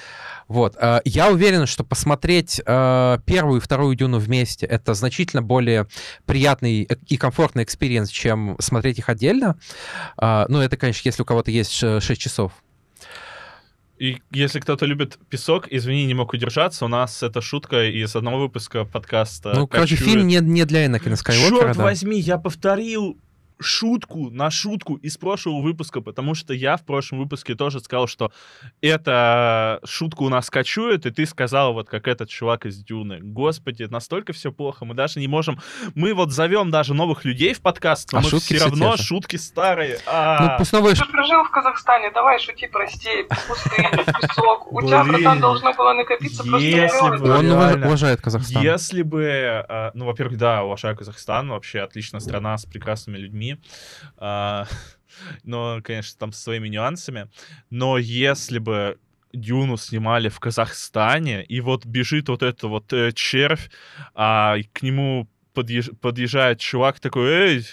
Вот. э, Я уверен, что посмотреть э, первую и вторую Дюну вместе это значительно более приятный э- и комфортный experience, чем смотреть их отдельно. Ну, это, конечно, если у кого-то есть 6 часов. И если кто-то любит песок, извини, не мог удержаться, у нас это шутка из одного выпуска подкаста. Ну, короче, фильм не, не для Энакина Скайуокера, Черт да. возьми, я повторил шутку на шутку из прошлого выпуска, потому что я в прошлом выпуске тоже сказал, что эта шутка у нас кочует, и ты сказал, вот как этот чувак из Дюны. Господи, настолько все плохо, мы даже не можем... Мы вот зовем даже новых людей в подкаст, но А мы шутки все все равно те же. шутки старые. Ну, А, пусть новые... Ты прожил в Казахстане, давай шути простей, пустыня, песок. У тебя, братан, должно было накопиться просто если миллионы. бы- Он реально. уважает Казахстан. Если бы, э, ну, во-первых, да, уважаю Казахстан, вообще отличная страна с прекрасными людьми, а, но, конечно, там со своими нюансами. Но если бы Дюну снимали в Казахстане, и вот бежит вот этот вот э, червь, а к нему подъезж- подъезжает чувак такой, эй,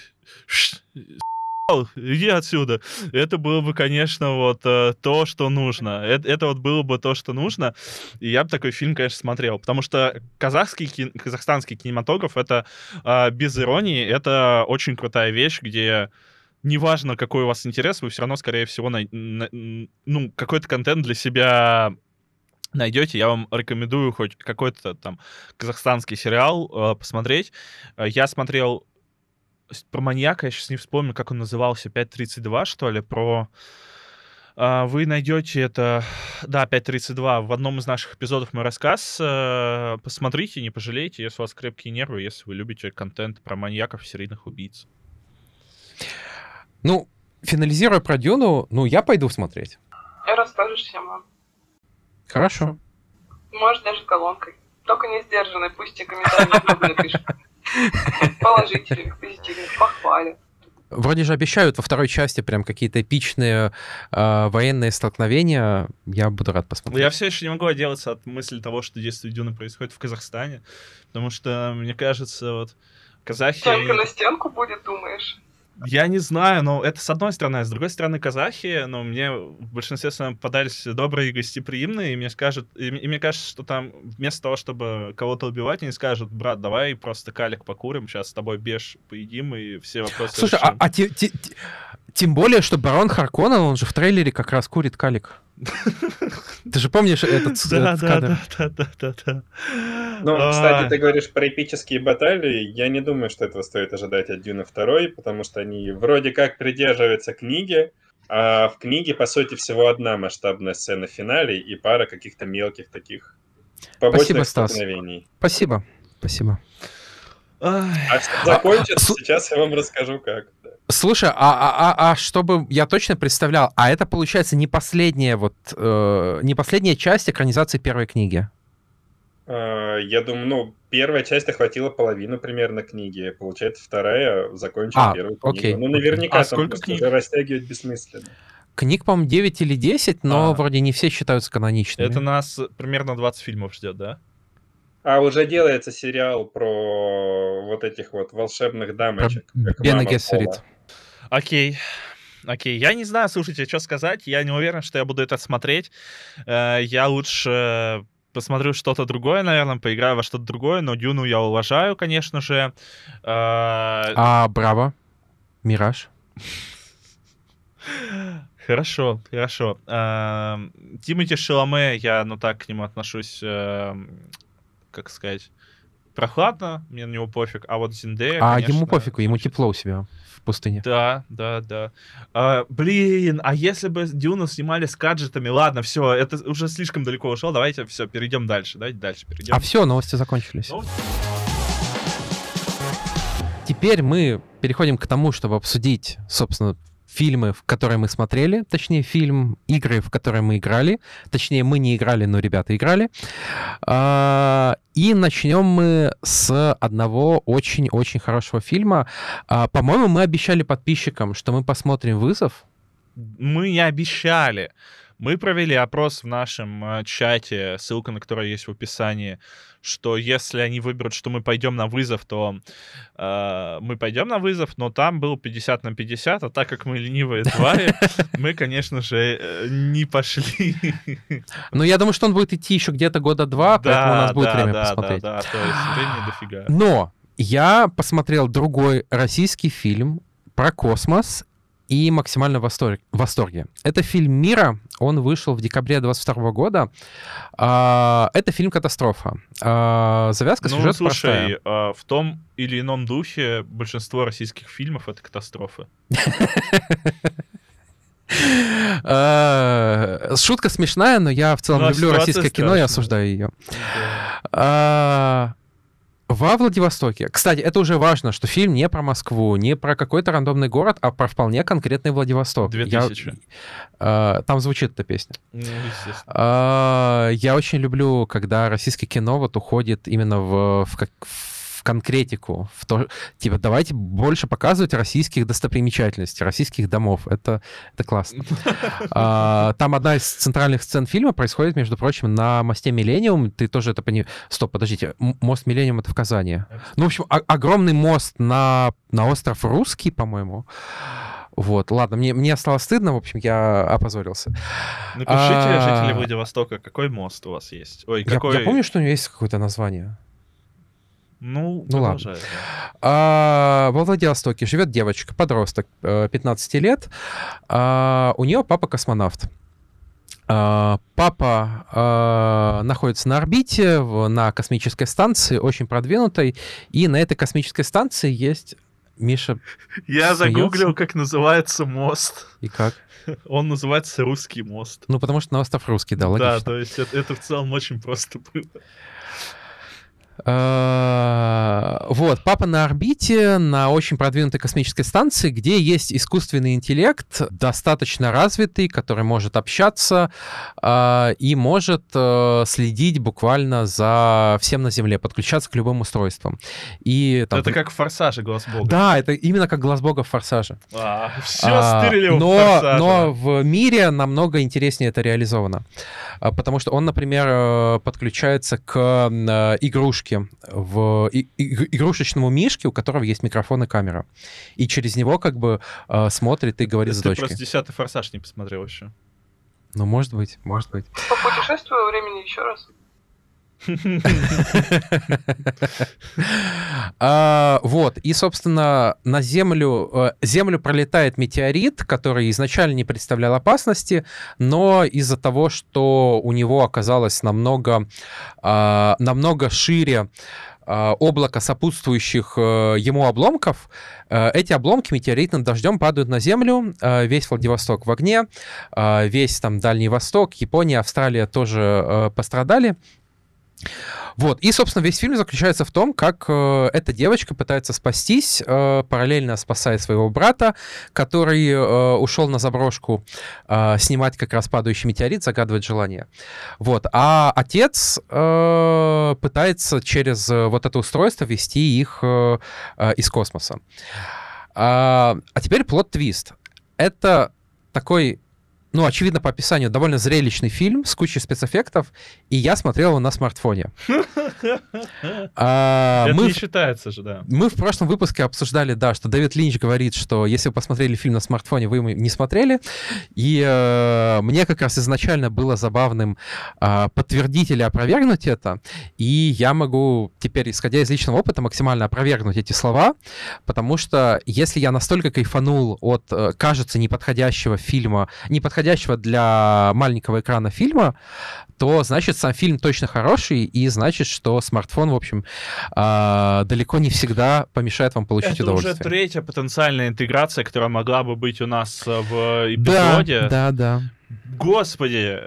иди отсюда. Это было бы, конечно, вот э, то, что нужно. Это, это вот было бы то, что нужно. И я бы такой фильм, конечно, смотрел. Потому что казахский, кин- казахстанский кинематограф, это а, без иронии, это очень крутая вещь, где неважно, какой у вас интерес, вы все равно, скорее всего, на- м, ну, какой-то контент для себя найдете, я вам рекомендую хоть какой-то там казахстанский сериал э, посмотреть. Э, Я смотрел про маньяка, я сейчас не вспомню, как он назывался, 5.32, что ли, про... А, Вы найдете это, да, 5.32, в одном из наших эпизодов мой рассказ. Э, Посмотрите, не пожалейте, если у вас крепкие нервы, если вы любите контент про маньяков, серийных убийц. Ну, финализируя про Дюну, ну, я пойду смотреть. И расскажешь всем. а. Хорошо. Может, даже колонкой. Только не сдержанной, пусть и комментарии напишут. Положительных, позитивных, похвалят. Вроде же обещают во второй части прям какие-то эпичные э, военные столкновения. Я буду рад посмотреть. Я все еще не могу отделаться от мысли того, что действие Дюны происходит в Казахстане, потому что, мне кажется, вот казахи... Стенка они- на стенку будет, думаешь? Я не знаю, но это с одной стороны. А с другой стороны, казахи, ну, мне в большинстве своем попадались добрые и гостеприимные, и мне скажут, и, и мне кажется, что там вместо того, чтобы кого-то убивать, они скажут, брат, давай просто калик покурим, сейчас с тобой беш поедим, и все вопросы Слушай, а, решим». а те- те- те- тем более, что барон Харконнен, он же в трейлере как раз курит калик. Ты же помнишь этот, Да, этот да, кадр? да, да, да, да. Ну, кстати, ты говоришь про эпические баталии. Я не думаю, что этого стоит ожидать от Дюна 2, потому что они вроде как придерживаются книги, а в книге, по сути, всего одна масштабная сцена в финале и пара каких-то мелких таких побочных Спасибо, Стас. столкновений. Спасибо, спасибо. Ай. А что закончится, сейчас я вам расскажу, как. Слушай, а, а, а, а чтобы я точно представлял, а это получается не последняя вот э, не последняя часть экранизации первой книги. А, Я думаю, ну, первая часть охватила половину примерно книги. Получается, вторая закончила А, первую книгу. окей, Ну, наверняка А там сколько книг? растягивать бессмысленно. Книг, по-моему, 9 или 10, но А. вроде не все считаются каноничными. Это нас примерно 20 фильмов ждет, да? А уже делается сериал про вот этих вот волшебных дамочек. как Бена Гессерит. Окей. Окей, я не знаю, слушайте, что сказать. Я не уверен, что я буду это смотреть. Э, я лучше посмотрю что-то другое, наверное, поиграю во что-то другое, но Дюну я уважаю, конечно же. Э, А Браво? Мираж? Хорошо, хорошо. Эм, Тимати Шаломе, я, ну так, к нему отношусь, как сказать, прохладно, мне на него пофиг, а вот Зиндея, А конечно, ему пофигу, ему тепло у себя в пустыне. Да, да, да. А, блин, а если бы Дюну снимали с гаджетами? Ладно, все, это уже слишком далеко ушло. Давайте все, перейдем дальше. Давайте дальше перейдем. А все, новости закончились. Ну, Теперь мы переходим к тому, чтобы обсудить, собственно, фильмы, в которые мы смотрели, точнее, фильм, игры, в которые мы играли. Точнее, мы не играли, но ребята играли. А, И начнем мы с одного очень-очень хорошего фильма. А, По-моему, мы обещали подписчикам, что мы посмотрим «Вызов». мы не обещали. Мы провели опрос в нашем э, чате, ссылка на который есть в описании, что если они выберут, что мы пойдем на вызов, то э, мы пойдем на вызов, но там был 50 на 50, а так как мы ленивые твари, мы, конечно же, э, не пошли. Но я думаю, что он будет идти еще где-то года два, поэтому у нас будет время посмотреть. Да, да, то есть времени дофига. Но я посмотрел другой российский фильм про космос и максимально в восторг- в восторге. Это фильм «Мира». Он вышел в декабре 22 года. А, Это фильм «Катастрофа». А, Завязка Ну, сюжета слушай, простая. а, в том или ином духе большинство российских фильмов — это катастрофы. Шутка смешная, но я в целом Ну, люблю российское кино и осуждаю ее. Во Владивостоке. Кстати, это уже важно, что фильм не про Москву, не про какой-то рандомный город, а про вполне конкретный Владивосток. Я- 2000. а, Там звучит эта песня. Ну, естественно. А, Я очень люблю, когда российское кино вот уходит именно в, в, как- в конкретику, в то, типа, давайте больше показывать российских достопримечательностей, российских домов. Это, это классно. А, Там одна из центральных сцен фильма происходит, между прочим, на мосте Миллениум. Ты тоже это понимаешь. Стоп, подождите. Мост Миллениум — это в Казани. Ну, в общем, огромный мост на, на остров Русский, по-моему. Вот, ладно, мне, мне стало стыдно, в общем, я опозорился. Напишите, А. жители Владивостока, какой мост у вас есть? Ой, Я, какой... я помню, что у него есть какое-то название. Ну, Ну, ладно. да. А, во Владивостоке живет девочка, подросток, э, 15 лет. А, у нее папа космонавт. А, Папа а, находится на орбите, в- на космической станции, очень продвинутой, и на этой космической станции есть... Миша, Я загуглил, как называется мост. и как? Он называется Русский мост. Ну, потому что на остров русский, да, Да, логично. то есть это, это в целом очень просто было. А, Вот, папа на орбите, на очень продвинутой космической станции, где есть искусственный интеллект, достаточно развитый, который может общаться а, и может э, следить буквально за всем на Земле, подключаться к любым устройствам. И там... Это как в «Форсаже» Глаз Бога. Да, это именно как глаз бога в «Форсаже». все А, стырили у но, «Форсажа». но в мире намного интереснее это реализовано. А, Потому что он, например, э, подключается к э, игрушке, в и- и- игрушечному мишке, у которого есть микрофон и камера. И через него как бы э, смотрит и говорит с Ты дочкой. просто десятый «Форсаж» не посмотрел еще. Ну, может быть, может быть. Попутешествую во времени еще раз. А, Вот, и, собственно, на Землю, э, Землю пролетает метеорит, который изначально не представлял опасности, но из-за того, что у него оказалось намного, а, намного шире а, облако сопутствующих э, ему обломков, э, эти обломки метеоритным дождем падают на Землю, весь Владивосток в огне, весь там Дальний Восток, Япония, Австралия тоже пострадали. Вот, и, собственно, весь фильм заключается в том, как э, эта девочка пытается спастись, э, параллельно спасая своего брата, который э, ушел на заброшку э, снимать как раз падающий метеорит, загадывать желание. Вот, а отец э, пытается через э, вот это устройство вести их э, э, из космоса. А, а теперь плод-твист. Это такой ну, очевидно, по описанию, довольно зрелищный фильм с кучей спецэффектов, и я смотрел его на смартфоне. А, Это не считается же, да. Мы в прошлом выпуске обсуждали, да, что Дэвид Линч говорит, что если вы посмотрели фильм на смартфоне, вы его не смотрели, и э, мне как раз изначально было забавным э, подтвердить или опровергнуть это, и я могу теперь, исходя из личного опыта, максимально опровергнуть эти слова, потому что если я настолько кайфанул от, э, кажется, неподходящего фильма, неподходящего для маленького экрана фильма, то значит сам фильм точно хороший, и значит, что смартфон, в общем, э, далеко не всегда помешает вам получить Это удовольствие. Это уже третья потенциальная интеграция, которая могла бы быть у нас э, в эпизоде. Да, да, да. Господи,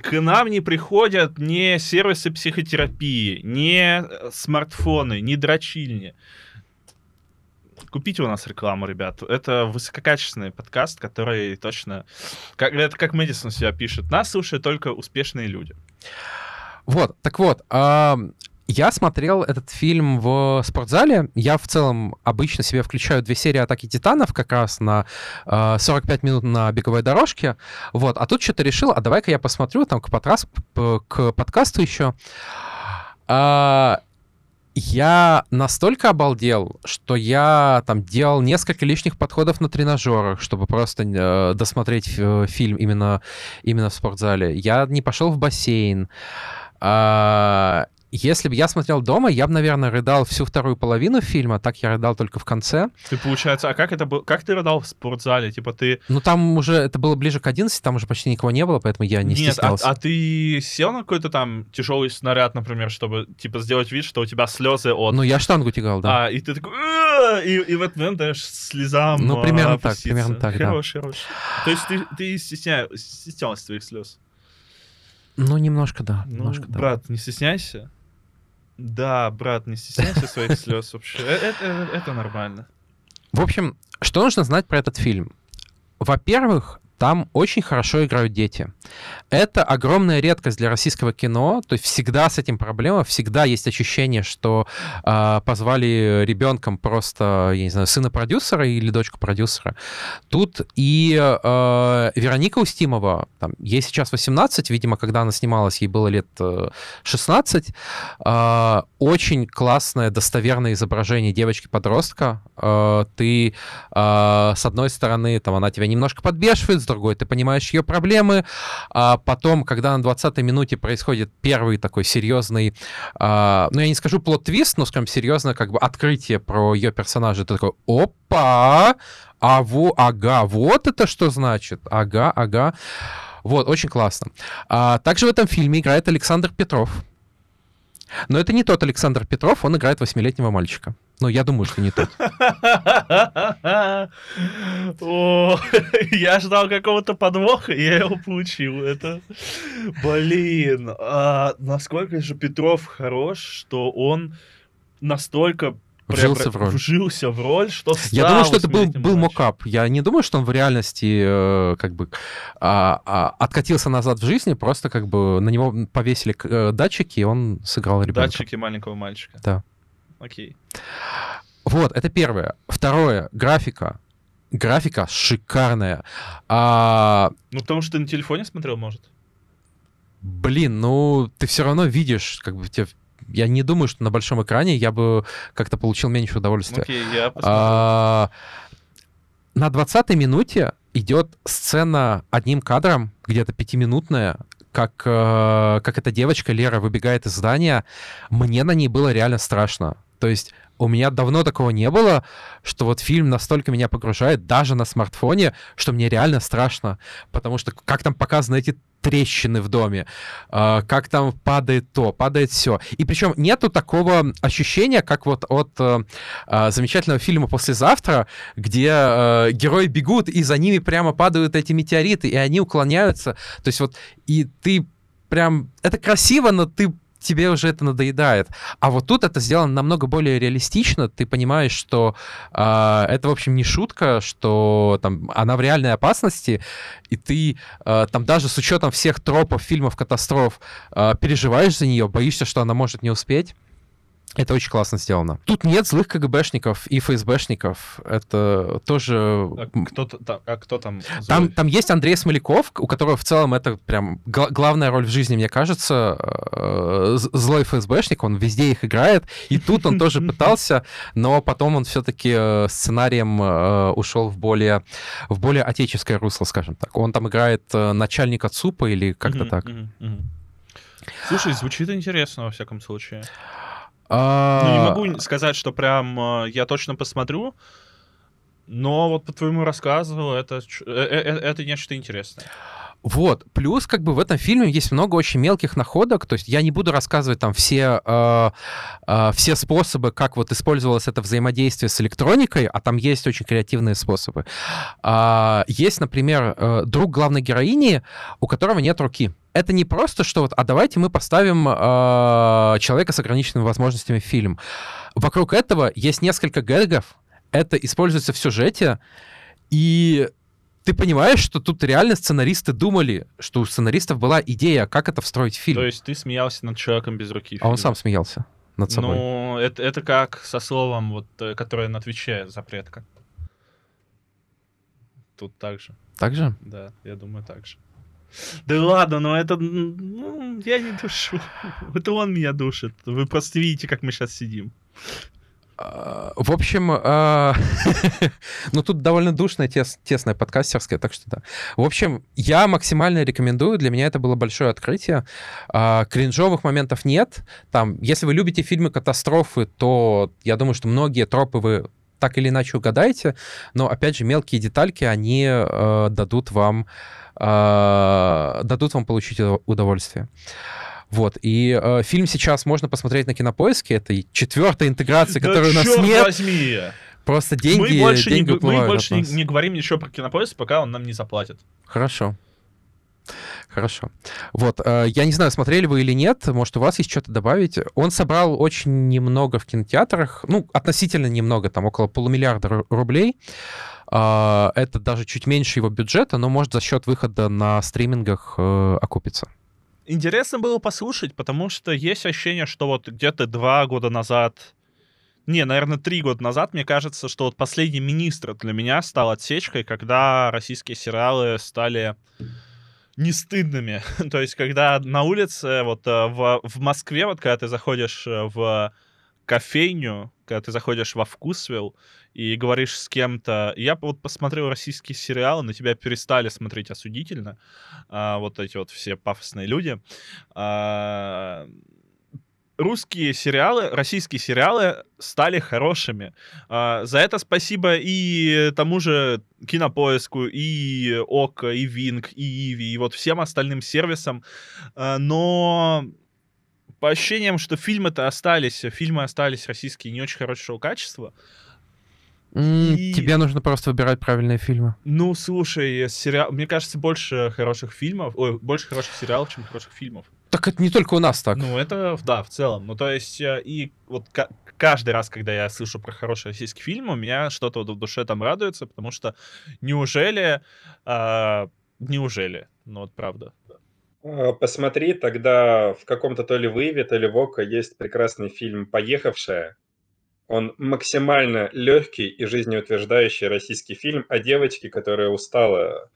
к нам не приходят ни сервисы психотерапии, ни э, смартфоны, ни дрочильни. Купите у нас рекламу, ребят. Это высококачественный подкаст, который точно... Как, это как Мэдисон себя пишет. Нас слушают только успешные люди. Вот, так вот, э, я смотрел этот фильм в спортзале. Я в целом обычно себе включаю две серии «Атаки титанов» как раз на э, 45 минут на беговой дорожке. Вот, а тут что-то решил, а давай-ка я посмотрю там к, подраз... к подкасту еще. А, я настолько обалдел, что я там делал несколько лишних подходов на тренажерах, чтобы просто э, досмотреть э, фильм именно, именно в спортзале. Я не пошел в бассейн. А, если бы я смотрел дома, я бы, наверное, рыдал всю вторую половину фильма, так я рыдал только в конце. Ты, получается, а как это было? Как ты рыдал в спортзале? Типа ты... Ну, там уже, это было ближе к 11, там уже почти никого не было, поэтому я не Нет, стеснялся. А, а ты сел на какой-то там тяжелый снаряд, например, чтобы, типа, сделать вид, что у тебя слезы от... Ну, я штангу тягал, да. А, и ты такой... И, и в этот момент даешь слезам Ну, примерно так, примерно так, хорош, да. Хорош, То есть ты, ты стесня... стеснялся твоих слез? Ну, немножко, да. Ну, немножко, брат, да. не стесняйся. Да, брат, не стесняйся своих слез вообще. Э, это, это нормально. В общем, что нужно знать про этот фильм? Во-первых, там очень хорошо играют дети. Это огромная редкость для российского кино, то есть всегда с этим проблема, всегда есть ощущение, что э, позвали ребенком просто, я не знаю, сына продюсера или дочку продюсера. Тут и э, Вероника Устимова, там, ей сейчас 18, видимо, когда она снималась, ей было лет 16, э, очень классное, достоверное изображение девочки-подростка. Э, ты, э, с одной стороны, там, она тебя немножко подбешивает, с другой ты понимаешь ее проблемы, а потом, когда на 20-й минуте происходит первый такой серьезный, а, ну, я не скажу плод-твист, но, скажем, серьезное как бы открытие про ее персонажа, ты такой, опа, а во, ага, вот это что значит, ага, ага. Вот, очень классно. А, также в этом фильме играет Александр Петров. Но это не тот Александр Петров, он играет восьмилетнего мальчика. Ну, я думаю, что не тот. О, я ждал какого-то подвоха, и я его получил. Это, блин, а насколько же Петров хорош, что он настолько Вжился в роль. Вжился в роль, что Я думаю, что это был, был мокап. Я не думаю, что он в реальности э, как бы а, а, откатился назад в жизни, просто как бы на него повесили э, датчики, и он сыграл ребенка. Датчики маленького мальчика. Да. Окей. Вот, это первое. Второе, графика. Графика шикарная. А... Ну, потому что ты на телефоне смотрел, может? Блин, ну, ты все равно видишь, как бы тебе я не думаю, что на большом экране я бы как-то получил меньше удовольствия. Окей, я а, на 20-й минуте идет сцена одним кадром, где-то пятиминутная, как, э, как эта девочка Лера выбегает из здания. Мне на ней было реально страшно. То есть у меня давно такого не было, что вот фильм настолько меня погружает, даже на смартфоне, что мне реально страшно. Потому что как там показаны эти трещины в доме, э, как там падает то, падает все. И причем нету такого ощущения, как вот от э, э, замечательного фильма «Послезавтра», где э, герои бегут, и за ними прямо падают эти метеориты, и они уклоняются. То есть вот, и ты прям... Это красиво, но ты тебе уже это надоедает. А вот тут это сделано намного более реалистично. Ты понимаешь, что э, это, в общем, не шутка, что там она в реальной опасности, и ты э, там даже с учетом всех тропов фильмов катастроф э, переживаешь за нее, боишься, что она может не успеть. Это очень классно сделано. Тут нет злых КГБшников и ФСБшников. Это тоже... А кто, там, а кто там? Там, там есть Андрей Смоляков, у которого в целом это прям главная роль в жизни, мне кажется. Э, злой ФСБшник, он везде их играет. И тут он тоже пытался, но потом он все-таки э, сценарием э, ушел в более, в более отеческое русло, скажем так. Он там играет начальника ЦУПа или как-то так. Слушай, звучит интересно, во всяком случае. А... Ну, не могу сказать, что прям э, я точно посмотрю, но вот по твоему рассказу это, э, э, это нечто интересное. Вот. Плюс, как бы в этом фильме есть много очень мелких находок. То есть я не буду рассказывать там все, э, э, все способы, как вот использовалось это взаимодействие с электроникой, а там есть очень креативные способы. Э, есть, например, э, друг главной героини, у которого нет руки. Это не просто, что вот, а давайте мы поставим э, человека с ограниченными возможностями в фильм. Вокруг этого есть несколько гэгов, это используется в сюжете, и ты понимаешь, что тут реально сценаристы думали, что у сценаристов была идея, как это встроить в фильм. То есть ты смеялся над человеком без руки. А он сам смеялся над собой. Ну, это, это как со словом, вот, э, которое на Твиче запретка. Тут так же. Так же? Да, я думаю, так же. Да ладно, но это... Ну, я не душу. Это он меня душит. Вы просто видите, как мы сейчас сидим. В общем, а, ну тут довольно душная, тес, тесная подкастерская, так что да. В общем, я максимально рекомендую, для меня это было большое открытие. А, кринжовых моментов нет. Там, если вы любите фильмы катастрофы, то я думаю, что многие тропы вы так или иначе угадаете, но опять же мелкие детальки, они э, дадут вам э, дадут вам получить удовольствие. Вот, и э, фильм сейчас можно посмотреть на Кинопоиске, это четвертая интеграция, да которая у нас нет. возьми! Просто деньги, мы больше, деньги не, мы больше не, не говорим ничего про Кинопоиск, пока он нам не заплатит. Хорошо. Хорошо. Вот, э, я не знаю, смотрели вы или нет, может, у вас есть что-то добавить. Он собрал очень немного в кинотеатрах, ну, относительно немного, там около полумиллиарда рублей. Э, это даже чуть меньше его бюджета, но может за счет выхода на стримингах э, окупиться интересно было послушать, потому что есть ощущение, что вот где-то два года назад, не, наверное, три года назад, мне кажется, что вот последний министр для меня стал отсечкой, когда российские сериалы стали не стыдными. То есть, когда на улице, вот э, в, в Москве, вот когда ты заходишь э, в кофейню, когда ты заходишь во Вкусвилл и говоришь с кем-то... Я вот посмотрел российские сериалы, на тебя перестали смотреть осудительно, а, вот эти вот все пафосные люди. А, русские сериалы, российские сериалы стали хорошими. А, за это спасибо и тому же Кинопоиску, и ОК, и Винг, и Иви, и вот всем остальным сервисам. А, но по ощущениям, что фильмы-то остались, фильмы остались российские не очень хорошего качества. И... Тебе нужно просто выбирать правильные фильмы. Ну, слушай, сериал... мне кажется, больше хороших фильмов, ой, больше хороших сериалов, чем хороших фильмов. Так это не только у нас так. Ну, это, да, в целом. Ну, то есть, э, и вот каждый раз, когда я слышу про хороший российский фильм, у меня что-то вот в душе там радуется, потому что неужели... А, неужели? Ну, вот правда. А, посмотри, тогда в каком-то то ли Выве, то ли Вока есть прекрасный фильм «Поехавшая», он максимально легкий и жизнеутверждающий российский фильм о девочке, которая устала,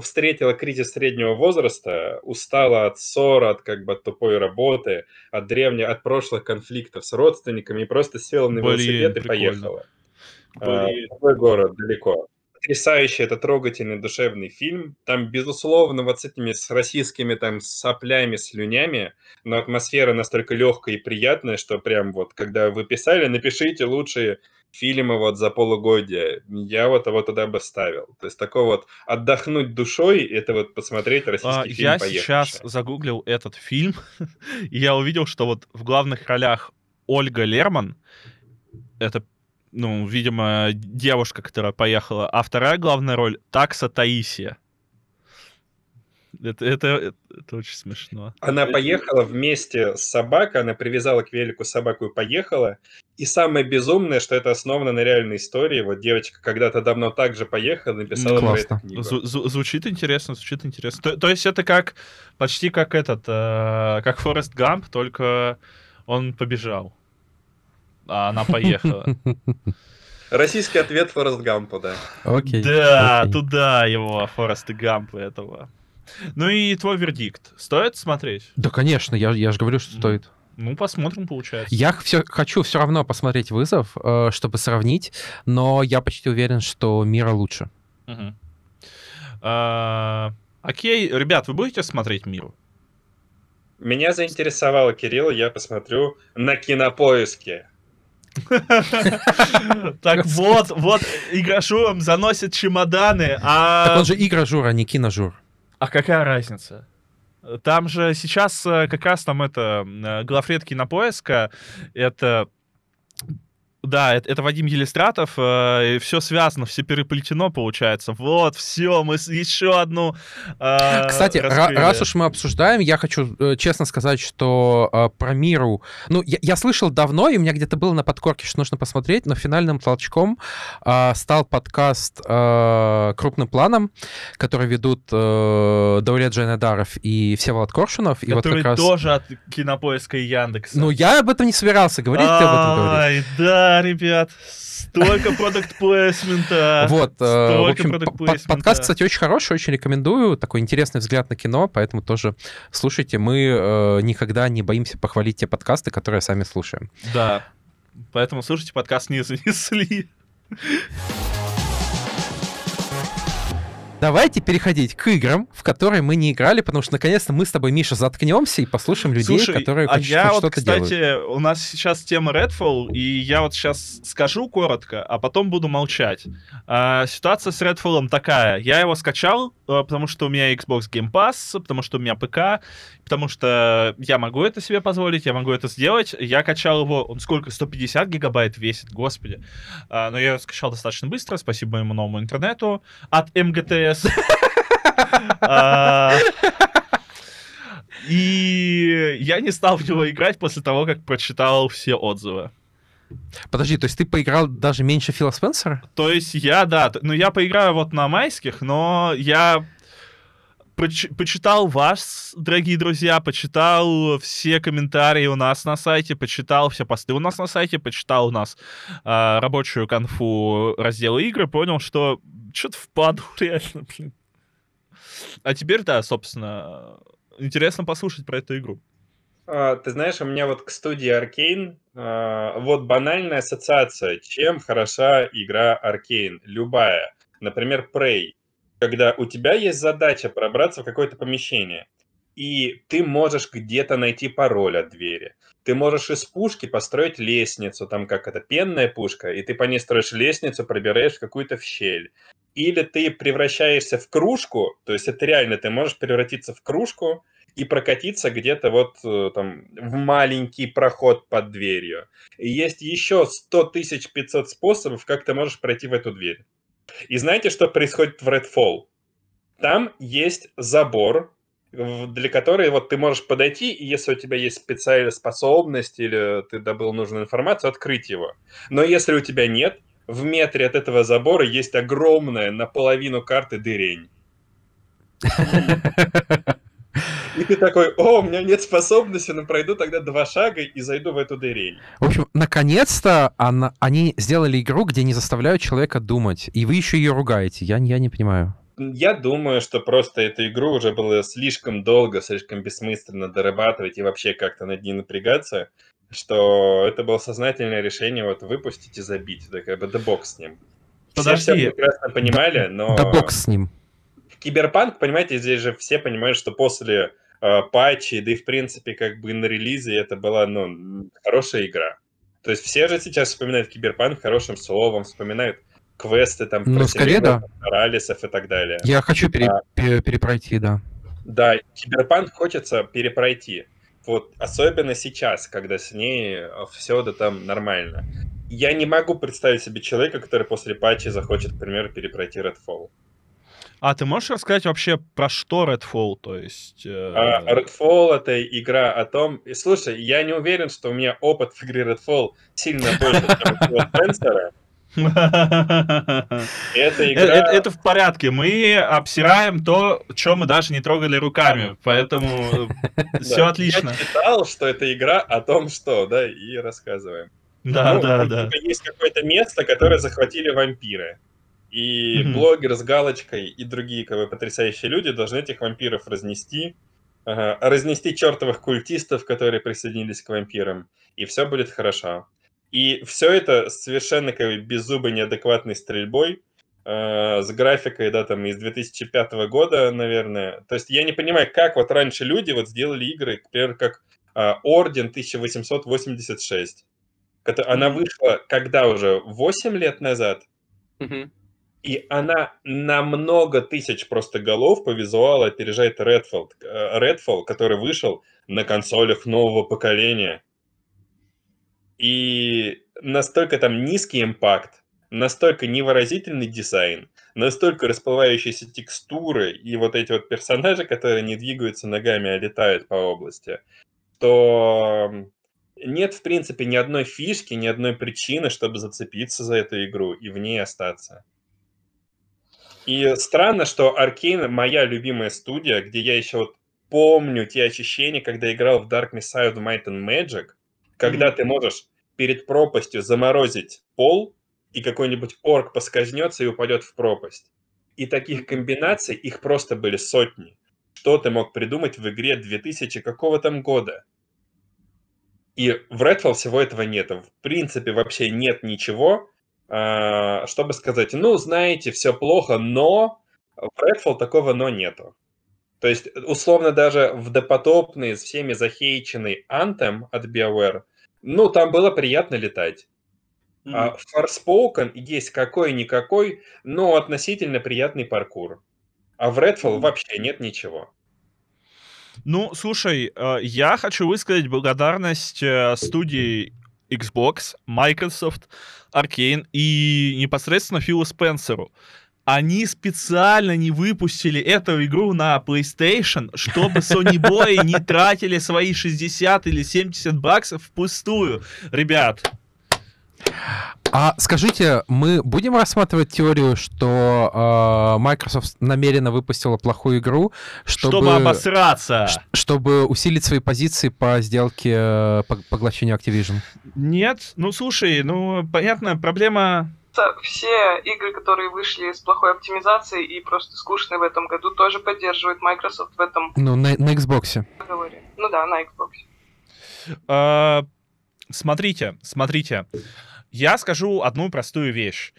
встретила кризис среднего возраста, устала от ссор, от как бы от тупой работы, от древних, от прошлых конфликтов с родственниками и просто села на велосипед Блин, и поехала. Блин. А, свой город далеко потрясающий, это трогательный, душевный фильм. Там, безусловно, вот с этими с российскими там соплями, слюнями, но атмосфера настолько легкая и приятная, что прям вот, когда вы писали, напишите лучшие фильмы вот за полугодие. Я вот его туда бы ставил. То есть такой вот отдохнуть душой, это вот посмотреть российский а, фильм Я поехавший. сейчас загуглил этот фильм, и я увидел, что вот в главных ролях Ольга Лерман, это ну, видимо, девушка, которая поехала, а вторая главная роль — такса Таисия. Это, это, это, очень смешно. Она поехала вместе с собакой, она привязала к велику собаку и поехала. И самое безумное, что это основано на реальной истории. Вот девочка когда-то давно также поехала, написала про эту книгу. Зв- звучит интересно, звучит интересно. То, то есть это как почти как этот, э, как Форест Гамп, только он побежал. А она поехала. Российский ответ Форест Гампу, да. Окей. Да, туда его, Форест Гампа этого. Ну и твой вердикт. Стоит смотреть? Да, конечно, я, я же говорю, что стоит. Ну, посмотрим, получается. Я все, хочу все равно посмотреть вызов, э, чтобы сравнить, но я почти уверен, что мира лучше. А, Окей, ребят, вы будете смотреть «Миру»? Меня заинтересовало, Кирилл, я посмотрю на кинопоиске. Так вот, вот игрошурам заносят чемоданы, Так а... он же игра-жур, а не киножур. А какая разница? Там же сейчас э, как раз там это э, главред кинопоиска, это да, это, это Вадим Елистратов, э, все связано, все переплетено получается. Вот, все, мы еще одну. э, Кстати, ра- раскрыли. раз уж мы обсуждаем, я хочу э, честно сказать, что э, про миру... Ну, я, я слышал давно, и у меня где-то было на подкорке, что нужно посмотреть, но финальным толчком э, стал подкаст э, «Крупным планом», который ведут э, Даулет Джайнадаров и Всеволод Коршунов. И вот который как раз... тоже от кинопоиска и Яндекса. Ну, я об этом не собирался говорить, ты об этом говоришь. Ай, да, ребят, столько продукт плейсмента. Вот, э, в общем, подкаст, кстати, очень хороший, очень рекомендую. Такой интересный взгляд на кино, поэтому тоже слушайте. Мы э, никогда не боимся похвалить те подкасты, которые сами слушаем. Да. Поэтому слушайте, подкаст не занесли. Давайте переходить к играм, в которые мы не играли, потому что наконец-то мы с тобой, Миша, заткнемся и послушаем людей, Слушай, которые а хоть, я хоть вот, что-то кстати, делают. у нас сейчас тема Redfall, и я вот сейчас скажу коротко, а потом буду молчать. А, ситуация с Redfall такая. Я его скачал, потому что у меня Xbox Game Pass, потому что у меня ПК, потому что я могу это себе позволить, я могу это сделать. Я качал его, он сколько, 150 гигабайт весит, господи. А, но я скачал достаточно быстро, спасибо моему новому интернету от МГТС. А, И я не стал в него играть после того, как прочитал все отзывы. Подожди, то есть ты поиграл даже меньше Фила Спенсера? То есть я, да, ну я поиграю вот на майских, но я проч- почитал вас, дорогие друзья, почитал все комментарии у нас на сайте, почитал все посты у нас на сайте, почитал у нас а, рабочую конфу раздела игры, понял, что что-то впаду реально, блин. А теперь, да, собственно, интересно послушать про эту игру. А, Ты знаешь, у меня вот к студии Arkane а, вот банальная ассоциация. Чем хороша игра Arkane? Любая. Например, Prey. Когда у тебя есть задача пробраться в какое-то помещение, и ты можешь где-то найти пароль от двери. Ты можешь из пушки построить лестницу, там как это, пенная пушка, и ты по ней строишь лестницу, пробираешь какую-то в щель. Или ты превращаешься в кружку, то есть это реально, ты можешь превратиться в кружку, и прокатиться где-то вот э, там в маленький проход под дверью. И есть еще 100 тысяч 500 способов, как ты можешь пройти в эту дверь. И знаете, что происходит в Redfall? Там есть забор, для которой вот ты можешь подойти, и если у тебя есть специальная способность или ты добыл нужную информацию, открыть его. Но если у тебя нет, в метре от этого забора есть огромная наполовину карты дырень. И ты такой, о, у меня нет способности, но пройду тогда два шага и зайду в эту дырень. В общем, наконец-то она- они сделали игру, где не заставляют человека думать, и вы еще ее ругаете. Я, я не понимаю. Я думаю, что просто эту игру уже было слишком долго, слишком бессмысленно дорабатывать и вообще как-то над ней напрягаться, что это было сознательное решение вот выпустить и забить, да как бы да бог с ним. Все все Подожди. прекрасно понимали, но... Да бог с ним. Киберпанк, понимаете, здесь же все понимают, что после э, патчей, да и в принципе как бы на релизе это была, ну, хорошая игра. То есть все же сейчас вспоминают Киберпанк хорошим словом, вспоминают квесты там Ну, скорее, Моралесов и так далее. Я хочу пере- А. пере- перепройти, да. Да, Киберпанк хочется перепройти. Вот особенно сейчас, когда с ней все да там нормально. Я не могу представить себе человека, который после патча захочет, к примеру, перепройти Redfall. А ты можешь рассказать вообще про что Redfall? То есть... э, А Redfall это игра о том... И слушай, я не уверен, что у меня опыт в игре Redfall сильно больше, чем у Спенсера. Это Э, игра... Это, это в порядке. Мы обсираем то, что мы даже не трогали руками. Поэтому Да. все отлично. Я читал, что это игра о том, что, да, и рассказываем. Да, Ну, да, да. есть какое-то место, которое захватили вампиры. И Мгм. блогер с галочкой и другие как бы, потрясающие люди должны этих вампиров разнести, ага, разнести чертовых культистов, которые присоединились к вампирам, и все будет хорошо. И все это с совершенно как бы, беззубой неадекватной стрельбой, э, с графикой, да, там, из 2005 года, наверное. То есть я не понимаю, как вот раньше люди вот сделали игры, к примеру, как а, Орден 1886. Кото- Она вышла когда уже? 8 лет назад? Мгм. И она на много тысяч просто голов по визуалу опережает Redfall, э, Redfall, который вышел на консолях нового поколения. И настолько там низкий импакт, настолько невыразительный дизайн, настолько расплывающиеся текстуры и вот эти вот персонажи, которые не двигаются ногами, а летают по области, то нет, в принципе, ни одной фишки, ни одной причины, чтобы зацепиться за эту игру и в ней остаться. И странно, что Arkane моя любимая студия, где я еще вот помню те ощущения, когда играл в Dark Messiah of Might and Magic, когда Мгм. ты можешь перед пропастью заморозить пол, и какой-нибудь орк поскользнется и упадет в пропасть. И таких комбинаций, их просто были сотни. Что ты мог придумать в игре 2000 какого там года? И в Redfall всего этого нет. В принципе, вообще нет ничего, чтобы сказать, ну, знаете, все плохо, но в Redfall такого но нету. То есть, условно, даже в допотопный, с всеми захейченный Anthem от BioWare, ну, там было приятно летать. А в Forspoken есть какой-никакой, но относительно приятный паркур. А в Redfall вообще нет ничего. Ну, слушай, э, я хочу высказать благодарность э, студии Xbox, Microsoft, Arkane и непосредственно Филу Спенсеру. Они специально не выпустили эту игру на PlayStation, чтобы Sony Boy не тратили свои 60 или 70 баксов впустую. Ребят, А скажите, мы будем рассматривать теорию, что э, Microsoft намеренно выпустила плохую игру, чтобы, чтобы обосраться. ш- чтобы усилить свои позиции по сделке э, по- поглощению Activision? Нет, ну слушай, ну понятно, проблема Все игры, которые вышли с плохой оптимизацией и просто скучные в этом году, тоже поддерживает Microsoft в этом Ну, на, на Xbox. Ну да, на Xbox. А, Смотрите, смотрите. Я скажу одну простую вещь.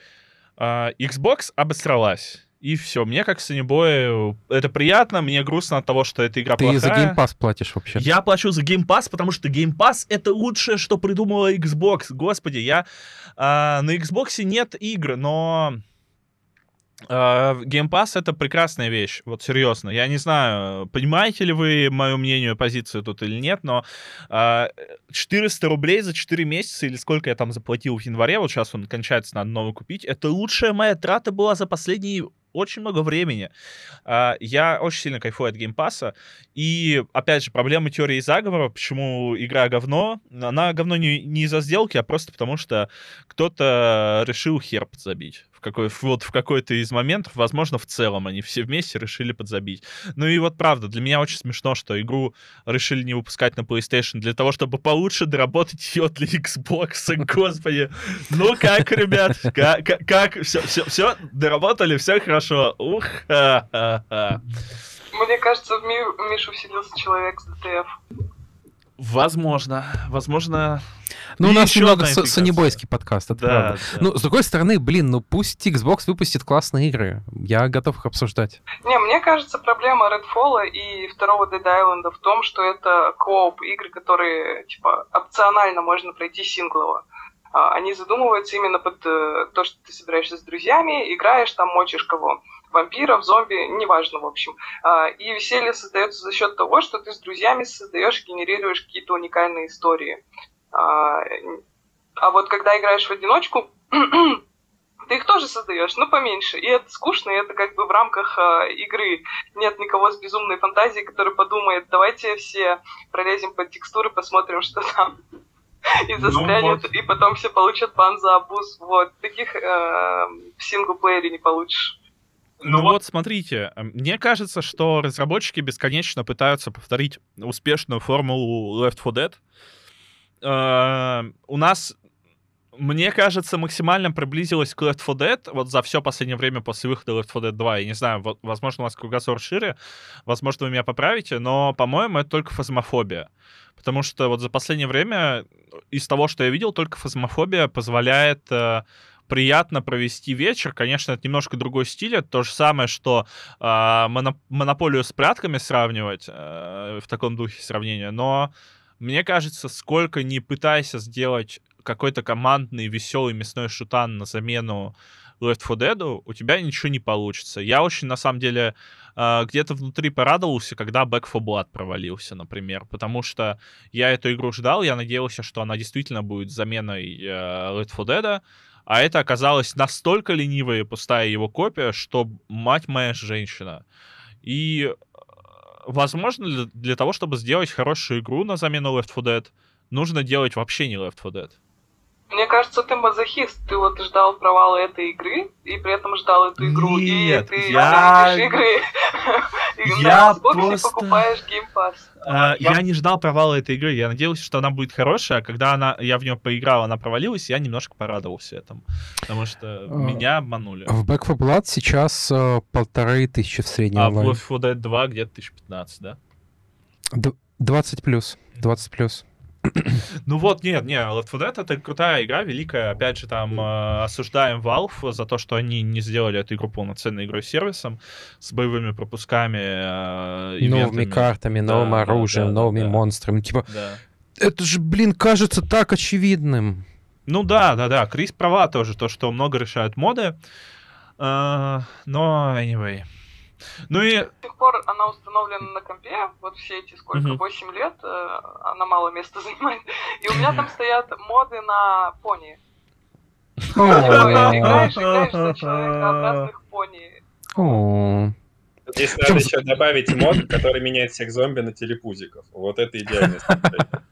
А, Xbox обосралась. И все. Мне как санебою это приятно, мне грустно от того, что эта игра Ты плохая. за Game Pass платишь вообще. Я плачу за Game Pass, потому что Game Pass это лучшее, что придумала Xbox. Господи, я а, на Xbox нет игр, но а, Pass это прекрасная вещь. Вот серьезно. Я не знаю, понимаете ли вы мою мнение, позицию тут или нет, но а, 400 рублей за 4 месяца или сколько я там заплатил в январе, вот сейчас он кончается, надо новый купить, это лучшая моя трата была за последние очень много времени. А, Я очень сильно кайфую от геймпаса. И, опять же, проблема теории заговора, почему игра говно, она говно не, не из-за сделки, а просто потому, что кто-то решил хер подзабить. Какой, вот в какой-то из моментов, возможно, в целом они все вместе решили подзабить. Ну и вот правда, для меня очень смешно, что игру решили не выпускать на PlayStation для того, чтобы получше доработать ее для Xbox. Господи. Ну как, ребят? Как, как? Все, все, все, доработали, все хорошо. Ух, ха-ха-ха. Мне кажется, в Ми- Мишу вселился человек с ДТФ. Возможно, возможно. Ну, у нас еще немного сонебойский подкаст, это Да, правда. да. Ну, с другой стороны, блин, ну пусть Xbox выпустит классные игры. Я готов их обсуждать. Не, мне кажется, проблема Redfall и второго Dead Island в том, что это кооп игры, которые, типа, опционально можно пройти синглово. А, Они задумываются именно под э, то, что ты собираешься с друзьями, играешь, там мочишь кого. Вампиров, зомби, неважно, в общем. А, И веселье создается за счет того, что ты с друзьями создаешь, генерируешь какие-то уникальные истории. А, А вот когда играешь в одиночку, ты их тоже создаешь, но поменьше. И это скучно, и это как бы в рамках э, игры. Нет никого с безумной фантазией, который подумает, давайте все пролезем под текстуры, посмотрим, что там. И застрянет, и потом все получат бан за абуз. Вот. Таких э, в синглплеере не получишь. Ну вот, смотрите, э, мне кажется, что разработчики бесконечно пытаются повторить успешную формулу Left 4 Dead. Э, У нас мне кажется, максимально приблизилась к Left 4 Dead вот за все последнее время после выхода Left 4 Dead 2. Я не знаю, вот, возможно, у вас кругозор шире, возможно, вы меня поправите, но, по-моему, это только фазмофобия. Потому что вот за последнее время из того, что я видел, только фазмофобия позволяет э, приятно провести вечер. Конечно, это немножко другой стиль. Это то же самое, что э, моноп- монополию с прятками сравнивать э, в таком духе сравнения. Но мне кажется, сколько не пытайся сделать какой-то командный веселый мясной шутан на замену Left 4 Dead, у тебя ничего не получится. Я очень, на самом деле, э, где-то внутри порадовался, когда Back 4 Blood провалился, например, потому что я эту игру ждал, я надеялся, что она действительно будет заменой э, Left 4 Dead, а это оказалось настолько ленивая и пустая его копия, что, мать моя женщина. И, э, возможно, для, для того, чтобы сделать хорошую игру на замену Left 4 Dead, нужно делать вообще не Left 4 Dead. Мне кажется, ты мазохист. Ты вот ждал провала этой игры, и при этом ждал эту игру, Нет, и ты я- игры. И Я просто- покупаешь. А, я не ждал провала этой игры. Я надеялся, что она будет хорошая, а когда она, я в нее поиграл, она провалилась, я немножко порадовался этому. Потому что А, меня обманули. В Back 4 Blood сейчас э, полторы тысячи в среднем А в. Left 4 Dead 2 где-то 1015, да? Д- 20 плюс. 20 плюс. Ну вот, нет, не, Left 4 Dead это крутая игра, великая. Опять же, там э, осуждаем Valve за то, что они не сделали эту игру полноценной игрой-сервисом с боевыми пропусками, э, Новыми картами, Да, новым да, оружием, да, да, новыми да. монстрами. Типа, Да. это же, блин, кажется так очевидным. Ну да, да, да. Крис права тоже, то, что много решают моды. Э, но, anyway. Ну и До сих пор она установлена на компе, вот все эти сколько, Мгм. 8 лет, э, она мало места занимает. И у меня там стоят моды на пони. Играешь, играешь за человекообразных пони. Здесь надо еще добавить мод, который меняет всех зомби на телепузиков. Вот это стратегия.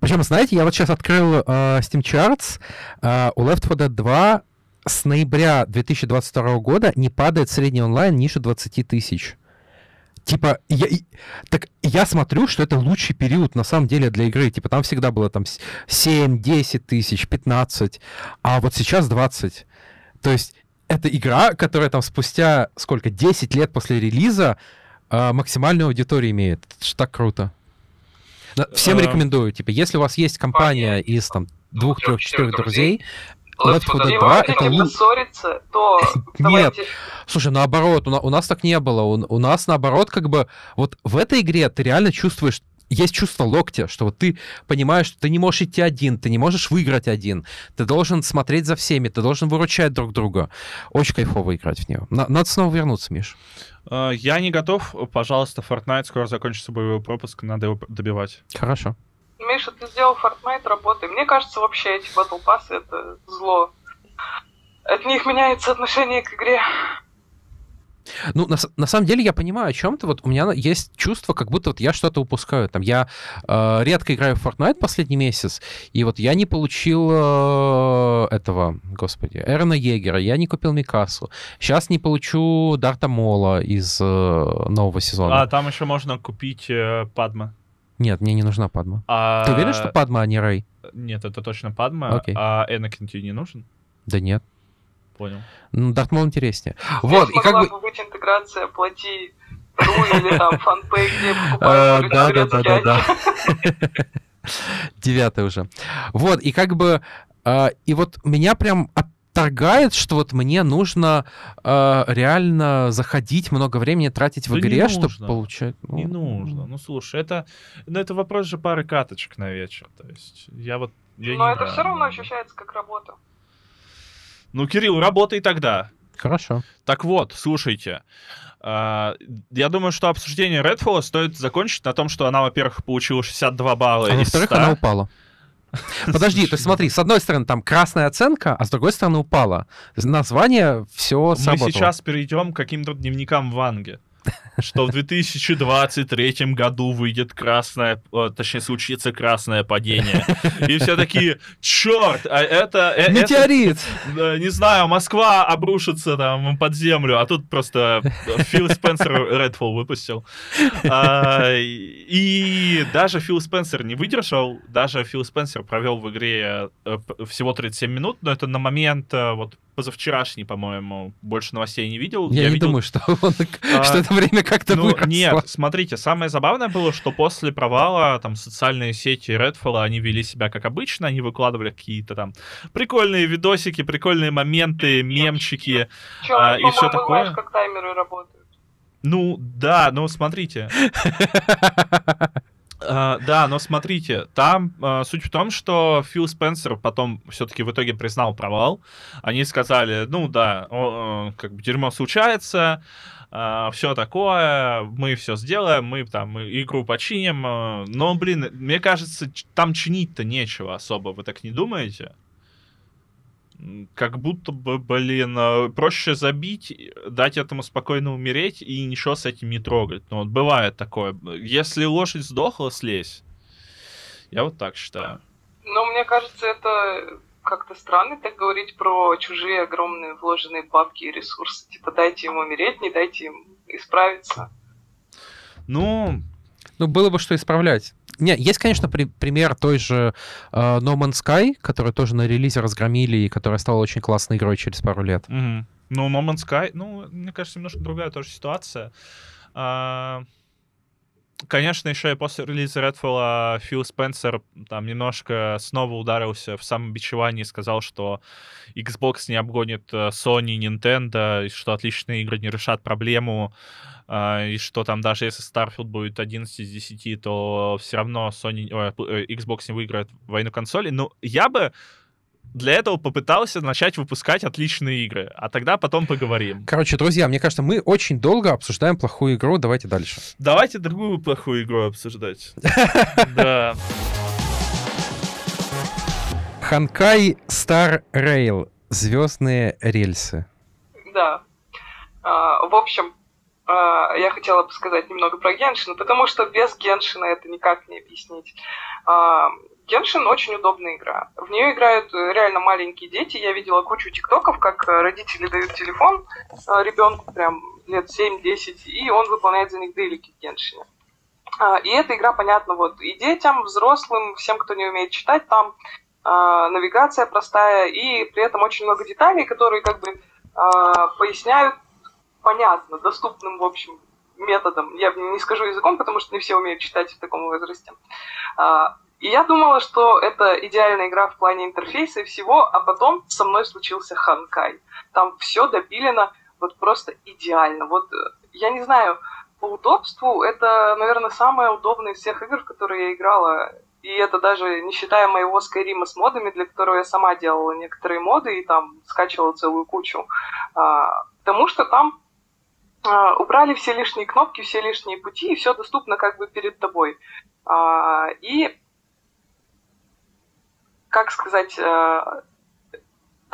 Причем, знаете, я вот сейчас открыл э, Steam Charts. э, у Left 4 Dead 2 с ноября 2022 года не падает средний онлайн ниже 20 тысяч. Типа, я, так я смотрю, что это лучший период на самом деле для игры. Типа, там всегда было там с- 7, 10 тысяч, 15, а вот сейчас 20. То есть это игра, которая там спустя сколько, 10 лет после релиза э, максимальную аудиторию имеет. Это ж так круто. Всем Э, рекомендую. Типа, если у вас есть компания из там двух, трех, четырех друзей, Left 4 Dead И 2 вы это хотите лу- поссориться, то Нет. давайте Слушай, наоборот, у, на- у нас так не было. У, у нас наоборот, как бы, вот в этой игре ты реально чувствуешь, есть чувство локтя, что вот ты понимаешь, что ты не можешь идти один, ты не можешь выиграть один, ты должен смотреть за всеми, ты должен выручать друг друга. Очень кайфово играть в нее. На- надо снова вернуться, Миш. э, я не готов. Пожалуйста, Fortnite скоро закончится боевой пропуск, надо его добивать. Хорошо. Миша, ты сделал Fortnite работы. Мне кажется, вообще эти Battle Pass это зло. От них меняется отношение к игре. Ну, на, на самом деле я понимаю, о чем ты. Вот у меня есть чувство, как будто вот я что-то упускаю. Там я э, редко играю в Fortnite последний месяц, и вот я не получил э, этого, господи, Эрона Егера, я не купил Микасу. Сейчас не получу Дарта Мола из э, нового сезона. А, там еще можно купить э, Падма. Нет, мне не нужна Падма. А... Ты уверен, что Падма, а не Рэй? Нет, это точно Падма. Окей. А Энакин тебе не нужен? Да нет. Понял. Ну, Дарт Мол интереснее. Вот, и как могла бы... бы быть интеграция плати ру или там фанпей, где Э, покупаешь Да, да, да, да, да. Девятый уже. Вот, и как бы, э, и вот меня прям отторгает, что вот мне нужно э, реально заходить, много времени тратить в Да не игре, чтобы получать... ну, Не нужно. Ну, слушай, это, ну, это вопрос же пары каточек на вечер. То есть я вот... я Но не это знаю. все равно ощущается как работа. Ну, Кирилл, работай тогда. Хорошо. Так вот, слушайте. а, Я думаю, что обсуждение Redfall стоит закончить на том, что она, во-первых, получила 62 балла А во-вторых, 100. она упала. Подожди, то есть смотри, с одной стороны там красная оценка, а с другой стороны упала. Название все Мы сработало. сейчас перейдем к каким-то дневникам Ванги. Что в 2023 году выйдет красное, точнее, случится красное падение. И все такие, черт, а это... Э, Метеорит! Это, не знаю, Москва обрушится там под землю, а тут просто Фил Спенсер Redfall выпустил. А, и даже Фил Спенсер не выдержал, даже Фил Спенсер провел в игре э, всего 37 минут, но это на момент э, вот позавчерашний, по-моему, больше новостей не видел. Я, я не видел... думаю, что, он, а, что это время как-то ну, выросло. Нет, смотрите, самое забавное было, что после провала там социальные сети Redfall, они вели себя как обычно, они выкладывали какие-то там прикольные видосики, прикольные моменты, мемчики Чё, а, и все такое. Знаешь, как таймеры работают. Ну, да, ну смотрите. Uh, да, но смотрите, там uh, суть в том, что Фил Спенсер потом все-таки в итоге признал провал. Они сказали, ну да, о, о, как бы дерьмо случается, uh, все такое, мы все сделаем, мы там игру починим. но, блин, мне кажется, там чинить-то нечего особо, вы так не думаете? Как будто бы, блин, э, проще забить, дать этому спокойно умереть и ничего с этим не трогать. Ну, вот бывает такое. Если лошадь сдохла, слезь. Я вот так считаю. Ну, мне кажется, это как-то странно так говорить про чужие огромные вложенные бабки и ресурсы. Типа, дайте ему умереть, не дайте им исправиться. Ну... Ну, было бы что исправлять. Не, есть, конечно, при, пример той же uh, No Man's Sky, которую тоже на релизе разгромили и которая стала очень классной игрой через пару лет. Угу. Ну, No Man's Sky, ну, мне кажется, немножко другая тоже ситуация. Uh, конечно, еще и после релиза Redfall Фил Спенсер там немножко снова ударился в самобичевание и сказал, что Xbox не обгонит э, Sony Nintendo, и что отличные игры не решат проблему Uh, и что там даже если Starfield будет 11 из 10, то все равно Sony, Xbox не выиграет войну консолей. Ну, я бы для этого попытался начать выпускать отличные игры, а тогда потом поговорим. Короче, друзья, мне кажется, мы очень долго обсуждаем плохую игру, давайте дальше. Давайте другую плохую игру обсуждать. Да. Ханкай Star Rail. Звездные рельсы. Да. А, в общем, я хотела бы сказать немного про Геншин, потому что без Геншина это никак не объяснить. А, Геншин очень удобная игра. В нее играют реально маленькие дети. Я видела кучу тиктоков, как родители дают телефон а, ребенку прям лет 7-10, и он выполняет за них дейлики в Геншине. И эта игра понятна вот и детям, взрослым, всем, кто не умеет читать, там навигация простая, и при этом очень много деталей, которые как бы поясняют понятно, доступным, в общем, методом. Я не скажу языком, потому что не все умеют читать в таком возрасте. А, и я думала, что это идеальная игра в плане интерфейса и всего, а потом со мной случился Ханкай. Там все допилено вот просто идеально. Вот э, я не знаю, по удобству это, наверное, самая удобная из всех игр, в которые я играла. И это даже не считая моего Skyrim с модами, для которого я сама делала некоторые моды и там скачивала целую кучу. А, потому что там убрали все лишние кнопки, все лишние пути, и все доступно как бы перед тобой. А, и, как сказать, э,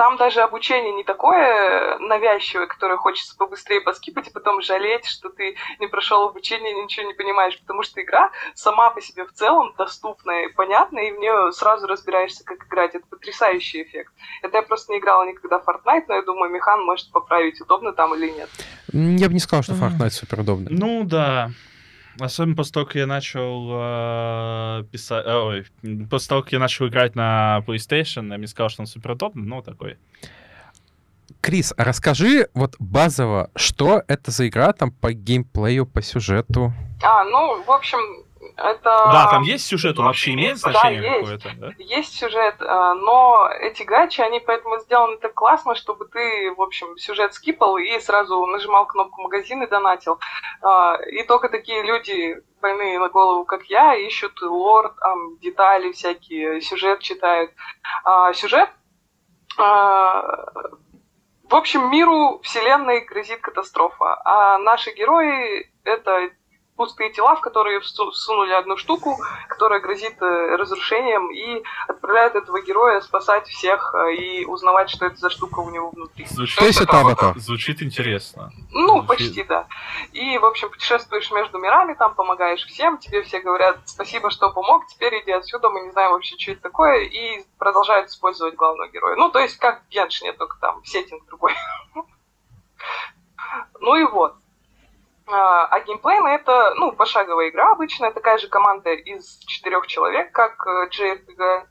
там даже обучение не такое навязчивое, которое хочется побыстрее поскипать и потом жалеть, что ты не прошел обучение, ничего не понимаешь, потому что игра сама по себе в целом доступная и понятная, и в нее сразу разбираешься, как играть. Это потрясающий эффект. Это я просто не играла никогда в Fortnite, но я думаю, Механ может поправить, удобно там или нет. Я бы не сказал, что Fortnite супер удобный. Ну да, Особенно после того, как я начал э, писать... Э, ой, после того, как я начал играть на PlayStation, я мне сказал, что он супер удобный, ну, такой. Крис, а расскажи вот базово, что это за игра там по геймплею, по сюжету? А, ну, в общем, это... Да, там есть сюжет, он вообще имеет значение да, какое-то, да? Есть сюжет, э, но эти гачи, они поэтому сделаны так классно, чтобы ты, в общем, сюжет скипал и сразу нажимал кнопку магазин и донатил. Э, и только такие люди, больные на голову, как я, ищут лор, там, детали всякие, сюжет читают. А сюжет в общем, миру, вселенной грозит катастрофа, а наши герои — это пустые тела, в которые всунули одну штуку, которая грозит э, разрушением, и отправляют этого героя спасать всех э, и узнавать, что это за штука у него внутри. Звучит, То есть это аватар. Звучит интересно. Ну, Звучит- почти, да. И, в общем, путешествуешь между мирами, там помогаешь всем, тебе все говорят спасибо, что помог, теперь иди отсюда, мы не знаем вообще, что это такое, и продолжают использовать главного героя. Ну, то есть, как в Геншине, только там сеттинг другой. Ну и вот. А а геймплейно это, ну, пошаговая игра обычная, такая же команда из четырех человек, как э, JRPG.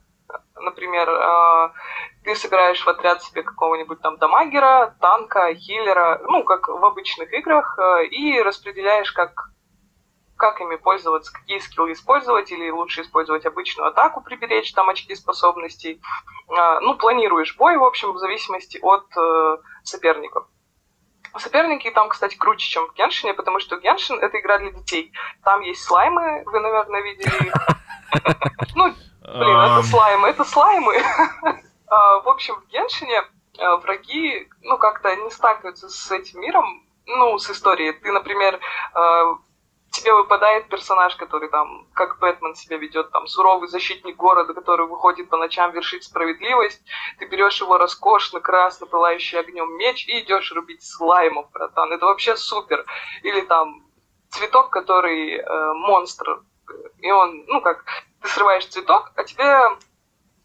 Например, а, ты собираешь в отряд себе какого-нибудь там дамагера, танка, хиллера, ну, как в обычных играх, э, и распределяешь, как, как ими пользоваться, какие скиллы использовать, или лучше использовать обычную атаку, приберечь там очки способностей. А, Ну, планируешь бой, в общем, в зависимости от э, соперников. Соперники там, кстати, круче, чем в Геншине, потому что Геншин — это игра для детей. Там есть слаймы, вы, наверное, видели их. Ну, блин, это слаймы, это слаймы. А, В общем, в Геншине а, враги, ну, как-то не сталкиваются с этим миром, ну, с историей. Ты, например, а, тебе выпадает персонаж, который там, как Бэтмен себя ведет, там, суровый защитник города, который выходит по ночам вершить справедливость, ты берешь его роскошно, красно пылающий огнем меч и идешь рубить слаймов, братан. Это вообще супер. Или там цветок, который э, монстр, и он, ну как, ты срываешь цветок, а тебе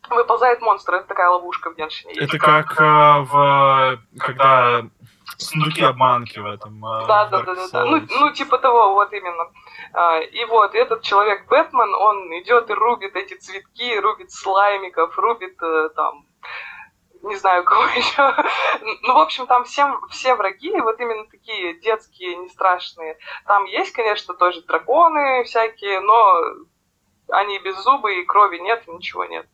выползает монстр. Это такая ловушка в Геншине. Это как э, в... Когда сундуки обманки в этом. э, Да, в да, да, да, да. Ну, ну, типа того, вот именно. А, И вот этот человек Бэтмен, он идет и рубит эти цветки, рубит слаймиков, рубит э, там не знаю, кого еще. Ну, в общем, там всем, все враги, вот именно такие детские, не страшные. Там есть, конечно, тоже драконы всякие, но они без зубы и крови нет, ничего нет.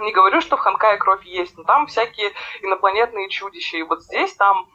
Не говорю, что в Ханкае кровь есть, но там всякие инопланетные чудища. И вот здесь там,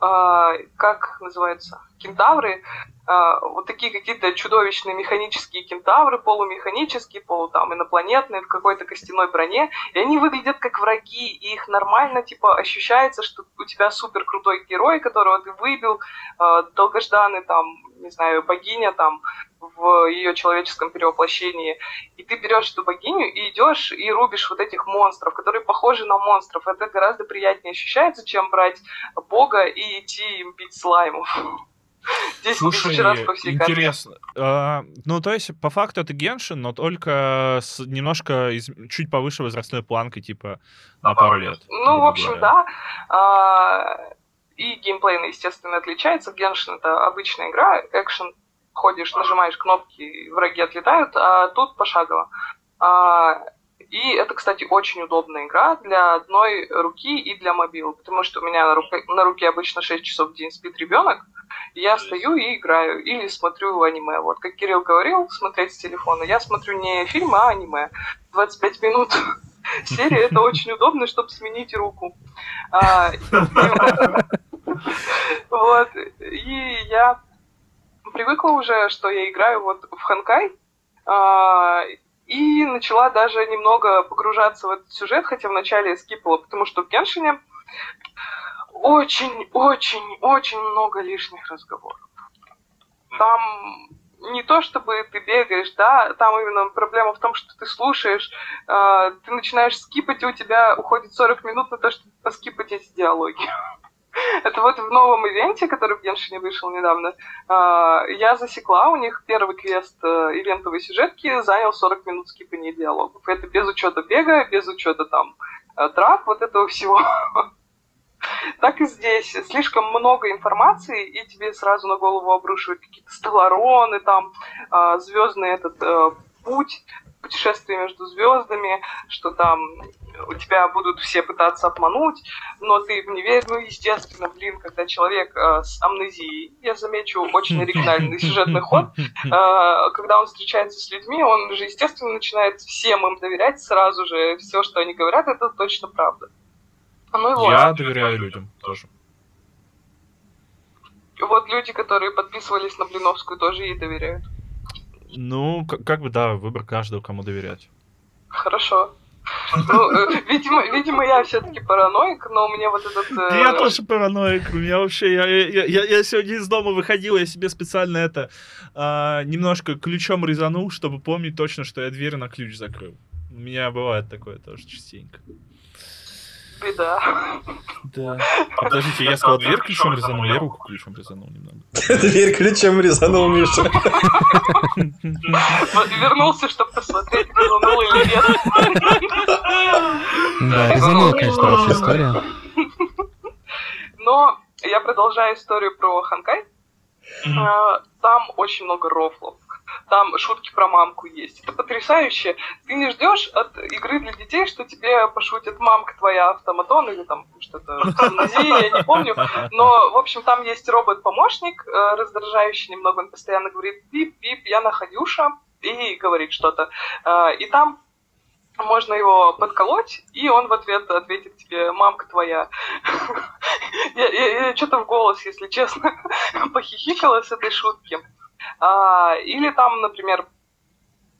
э, как называется, кентавры, э, вот такие какие-то чудовищные механические кентавры, полумеханические, полу там инопланетные, в какой-то костяной броне, и они выглядят как враги, и их нормально, типа, ощущается, что у тебя супер крутой герой, которого ты выбил, э, долгожданный там, не знаю, богиня там в ее человеческом перевоплощении, и ты берешь эту богиню и идешь и рубишь вот этих монстров, которые похожи на монстров. Это гораздо приятнее ощущается, чем брать бога и идти им бить слаймов. 10 Слушай, тысяч раз по всей интересно. А, ну, то есть, по факту это Геншин, но только с немножко из- чуть повыше возрастной планкой, типа, на пару лет. Ну, в общем, говоря. да. А, И геймплейно, естественно, отличается. Геншин это обычная игра, экшен, ходишь, нажимаешь кнопки, враги отлетают, а тут пошагово. А, И это, кстати, очень удобная игра для одной руки и для мобила, потому что у меня на руке, на руке обычно 6 часов в день спит ребенок, и я стою и играю, или смотрю аниме. Вот, как Кирилл говорил, смотреть с телефона. Я смотрю не фильм, а аниме. 25 минут серии, это очень удобно, чтобы сменить руку. А, Вот, и я привыкла уже, что я играю вот в Ханкай, а, и начала даже немного погружаться в этот сюжет, хотя вначале я скипала, потому что в Геншине очень-очень-очень много лишних разговоров. Там не то, чтобы ты бегаешь, да, там именно проблема в том, что ты слушаешь, э, ты начинаешь скипать, и у тебя уходит 40 минут на то, чтобы поскипать эти диалоги. Это вот в новом ивенте, который в Геншине вышел недавно, э, я засекла, у них первый квест э, ивентовой сюжетки занял 40 минут скипания диалогов. Это без учета бега, без учета там э, драк, вот этого всего. Так и здесь. Слишком много информации, и тебе сразу на голову обрушивают какие-то стеллароны, там, звездный этот э, путь, путешествие между звездами, что там у тебя будут все пытаться обмануть, но ты в не веришь. Ну, естественно, блин, когда человек э, с амнезией, я замечу, очень оригинальный сюжетный ход, э, когда он встречается с людьми, он же, естественно, начинает всем им доверять сразу же. Все, что они говорят, это точно правда. Ну и вот. Я доверяю людям тоже. Вот люди, которые подписывались на Блиновскую, тоже ей доверяют. Ну, к- как бы, да, выбор каждого, кому доверять. Хорошо. Ну, э, видимо, видимо, я все-таки параноик, но мне вот этот... э, Я тоже параноик. У меня вообще... Я, я, я, я сегодня из дома выходил, я себе специально это... а, немножко ключом резанул, чтобы помнить точно, что я дверь на ключ закрыл. У меня бывает такое тоже частенько. Беда. Да. Подождите, я сказал дверь ключом резанул, я руку ключом резанул немного. Дверь ключом резанул Миша. Вот Вернулся, чтобы посмотреть, резанул или нет. Да, резанула, конечно, ваша история. Но я продолжаю историю про Ханкай. А, Там очень много рофлов. Там шутки про мамку есть. Это потрясающе. Ты не ждешь от игры для детей, что тебе пошутит мамка твоя автоматон или там что-то я не помню. Но, в общем, там есть робот-помощник, э, раздражающий немного. Он постоянно говорит пип-пип, я находюша, и говорит что-то. Э, И там можно его подколоть, и он в ответ ответит тебе «мамка твоя». Я- я что-то в голос, если честно, похихикала с этой шутки. А, или там, например,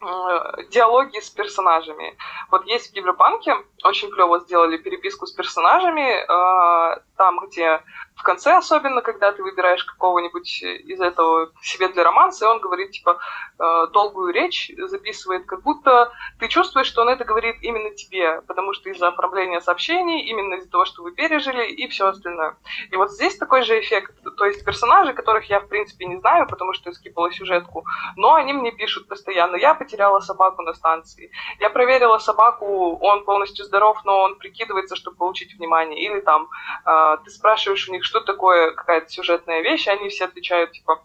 э, диалоги с персонажами. Вот есть в Киберпанке, очень клево сделали переписку с персонажами, э, там, где в конце, особенно, когда ты выбираешь какого-нибудь из этого себе для романса, и он говорит, типа, э, долгую речь записывает, как будто ты чувствуешь, что он это говорит именно тебе, потому что из-за оформления сообщений, именно из-за того, что вы пережили, и все остальное. И вот здесь такой же эффект. То есть персонажи, которых я, в принципе, не знаю, потому что я скипала сюжетку, но они мне пишут постоянно. Я потеряла собаку на станции. Я проверила собаку, он полностью здоров, но он прикидывается, чтобы получить внимание. Или там а, ты спрашиваешь у них, что такое какая-то сюжетная вещь, они все отвечают, типа,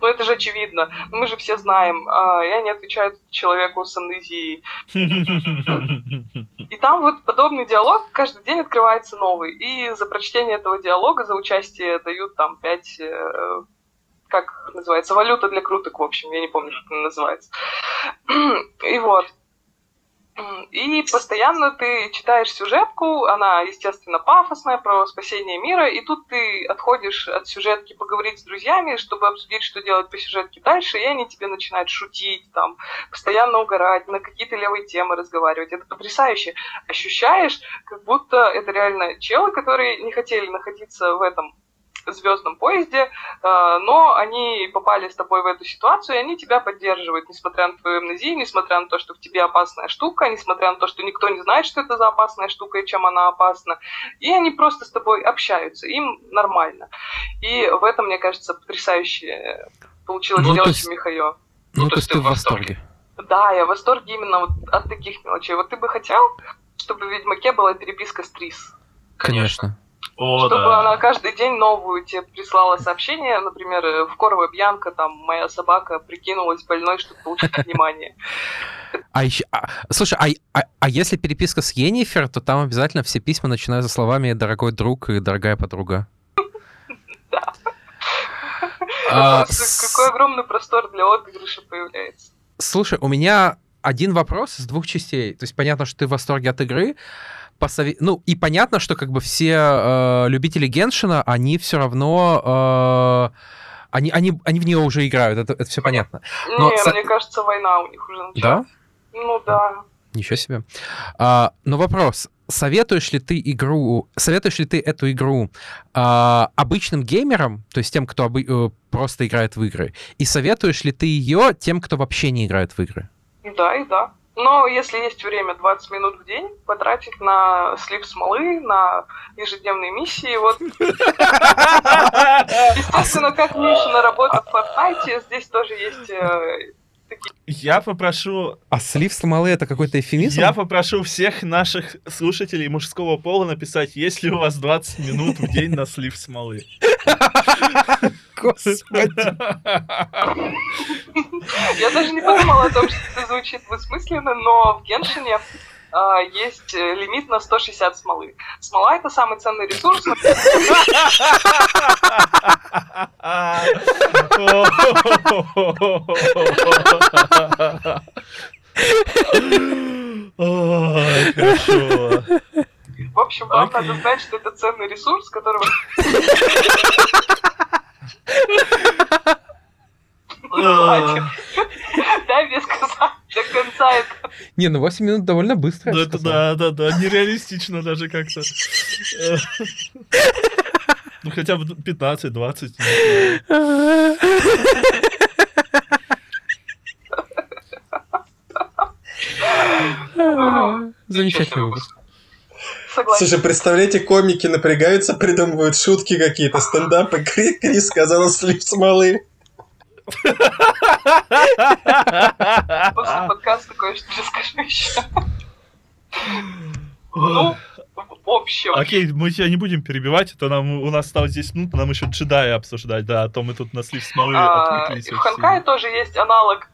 ну это же очевидно, ну, мы же все знаем. А, и они отвечают человеку с амнезией. И там вот подобный диалог каждый день открывается новый. И за прочтение этого диалога, за участие дают там 5 как называется, валюта для круток, в общем, я не помню, как она называется. И вот. И постоянно ты читаешь сюжетку, она, естественно, пафосная, про спасение мира, и тут ты отходишь от сюжетки поговорить с друзьями, чтобы обсудить, что делать по сюжетке дальше, и они тебе начинают шутить, там, постоянно угорать, на какие-то левые темы разговаривать. Это потрясающе. Ощущаешь, как будто это реально челы, которые не хотели находиться в этом звездном поезде, э, но они попали с тобой в эту ситуацию, и они тебя поддерживают, несмотря на твою амнезию, несмотря на то, что в тебе опасная штука, несмотря на то, что никто не знает, что это за опасная штука и чем она опасна. И они просто с тобой общаются, им нормально. И в этом, мне кажется, потрясающе получилось Ну, сделать есть- у Михаё. Ну, то есть ты в восторге. Да, я в восторге именно вот от таких мелочей. Вот ты бы хотел, чтобы в Ведьмаке была переписка с Трис? Конечно. О, чтобы да. она каждый день новую тебе прислала сообщение, например, э, в Корво Бьянка, там, моя собака прикинулась больной, чтобы получить внимание. А еще, а, слушай, а, а, а если переписка с Йеннифер, то там обязательно все письма начинаются словами «дорогой друг» и «дорогая подруга». Да. А, Какой огромный простор для отыгрыша появляется. Слушай, у меня один вопрос из двух частей. То есть понятно, что ты в восторге от игры. Посове- Ну, и понятно, что как бы все э, любители Геншина, они все равно... э, они, они, они в нее уже играют, это, это все понятно. Но Не, со- мне кажется, война у них уже Да? началась. Ну да. Ничего себе. А, но вопрос. Советуешь ли ты игру, советуешь ли ты эту игру а, обычным геймерам, то есть тем, кто обы- э, просто играет в игры, и советуешь ли ты ее тем, кто вообще не играет в игры? Да, и да. Но если есть время 20 минут в день, потратить на слив смолы, на ежедневные миссии, вот Естественно, как Мишина работа в Фортнайте, здесь тоже есть э, Я попрошу, А слив смолы это какой-то эфемизм? я попрошу всех наших слушателей мужского пола написать, есть ли у вас 20 минут в день на слив смолы. Господи. Я даже не подумала о том, что это звучит двусмысленно, но в Геншине а, есть э, лимит на 160 смолы. Смола — это самый ценный ресурс, в общем, вам надо знать, что это ценный ресурс, которого... Дай мне сказать до конца это. Не, ну 8 минут довольно быстро. Да, сказал. да, да, да, нереалистично даже как-то. Ну, хотя бы 15-20. Замечательный выпуск. Согласен. Слушай, представляете, комики напрягаются, придумывают шутки какие-то, стендапы. Кри- Крис сказала слив смолы. После подкаста кое-что расскажу еще. Ну, в общем. Окей, мы тебя не будем перебивать, а то нам у нас осталось 10 минут, нам еще джедая обсуждать, да, а то мы тут на слив смолы А, отвлеклись. В Ханкае тоже есть аналог.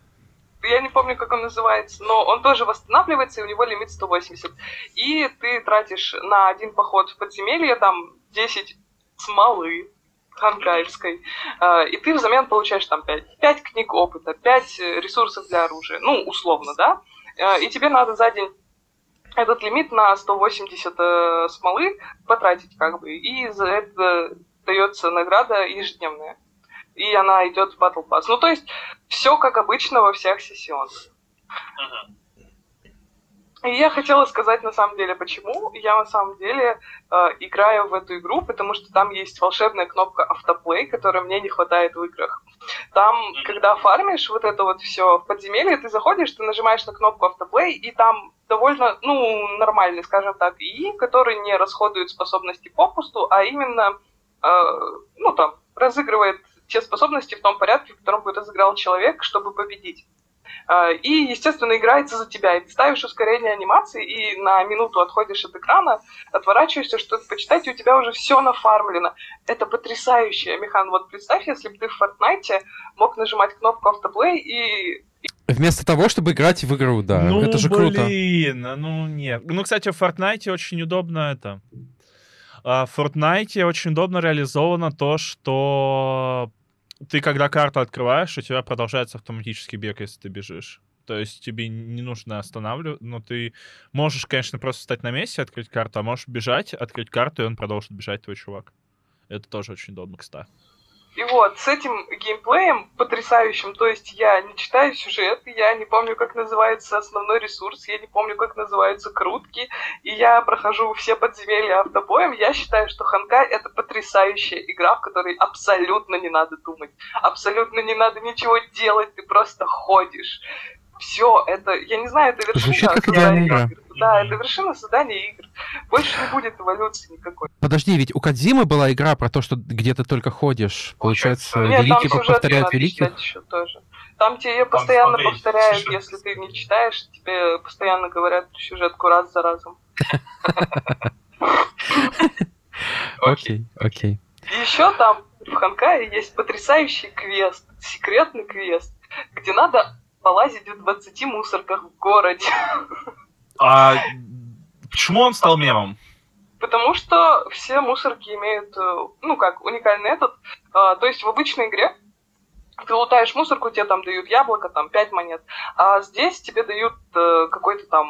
Я не помню, как он называется, но он тоже восстанавливается, и у него лимит 180. И ты тратишь на один поход в подземелье там 10 смолы ханкаевской, а, и ты взамен получаешь там 5, 5 книг опыта, 5 ресурсов для оружия, ну, условно, да? А, И тебе надо за день этот лимит на 180 э, смолы потратить, как бы, и за это дается награда ежедневная. И она идет в Battle Pass. Ну, то есть, все как обычно во всех сессионах. И я хотела сказать на самом деле, почему. Я на самом деле э, играю в эту игру, потому что там есть волшебная кнопка автоплей, которой мне не хватает в играх. Там, когда фармишь вот это вот все в подземелье, ты заходишь, ты нажимаешь на кнопку автоплей, и там довольно, ну, нормальный, скажем так, ИИ, который не расходует способности попусту, а именно, э, ну, там, разыгрывает те способности в том порядке, в котором бы разыграл человек, чтобы победить. А, И, естественно, играется за тебя. И ты ставишь ускорение анимации, и на минуту отходишь от экрана, отворачиваешься, чтобы почитать, и у тебя уже все нафармлено. Это потрясающее, Михан. Вот представь, если бы ты в Fortnite мог нажимать кнопку автоплей и Вместо того, чтобы играть в игру, да. ну, это же круто. блин, а ну нет. Ну, кстати, в Fortnite очень удобно это. А, В Fortnite очень удобно реализовано то, что ты, когда карту открываешь, у тебя продолжается автоматический бег, если ты бежишь. То есть тебе не нужно останавливать, но ты можешь, конечно, просто стать на месте, открыть карту, а можешь бежать, открыть карту, и он продолжит бежать, твой чувак. Это тоже очень удобно, кстати. И вот, с этим геймплеем потрясающим, то есть я не читаю сюжет, я не помню, как называется основной ресурс, я не помню, как называются крутки, и я прохожу все подземелья автобоем, я считаю, что Ханкай — это потрясающая игра, в которой абсолютно не надо думать, абсолютно не надо ничего делать, ты просто ходишь. Все, это, я не знаю, это вершина Звучит как создания идеальная игра. игр. Да, это вершина создания игр. Больше не будет эволюции никакой. Подожди, ведь у Кадзимы была игра про то, что где ты только ходишь. Получается, Нет, там повторяют надо великих. читать еще тоже. Там тебе постоянно смотри, повторяют, сюжет. если ты не читаешь, тебе постоянно говорят сюжетку раз за разом. Окей, окей. И еще там в Ханкае есть потрясающий квест, секретный квест, где надо полазить в 20 мусорках в городе. А почему он стал мемом? Потому что все мусорки имеют, э, ну как, уникальный этот. А, То есть в обычной игре ты лутаешь мусорку, тебе там дают яблоко, там 5 монет. А здесь тебе дают э, какой-то там,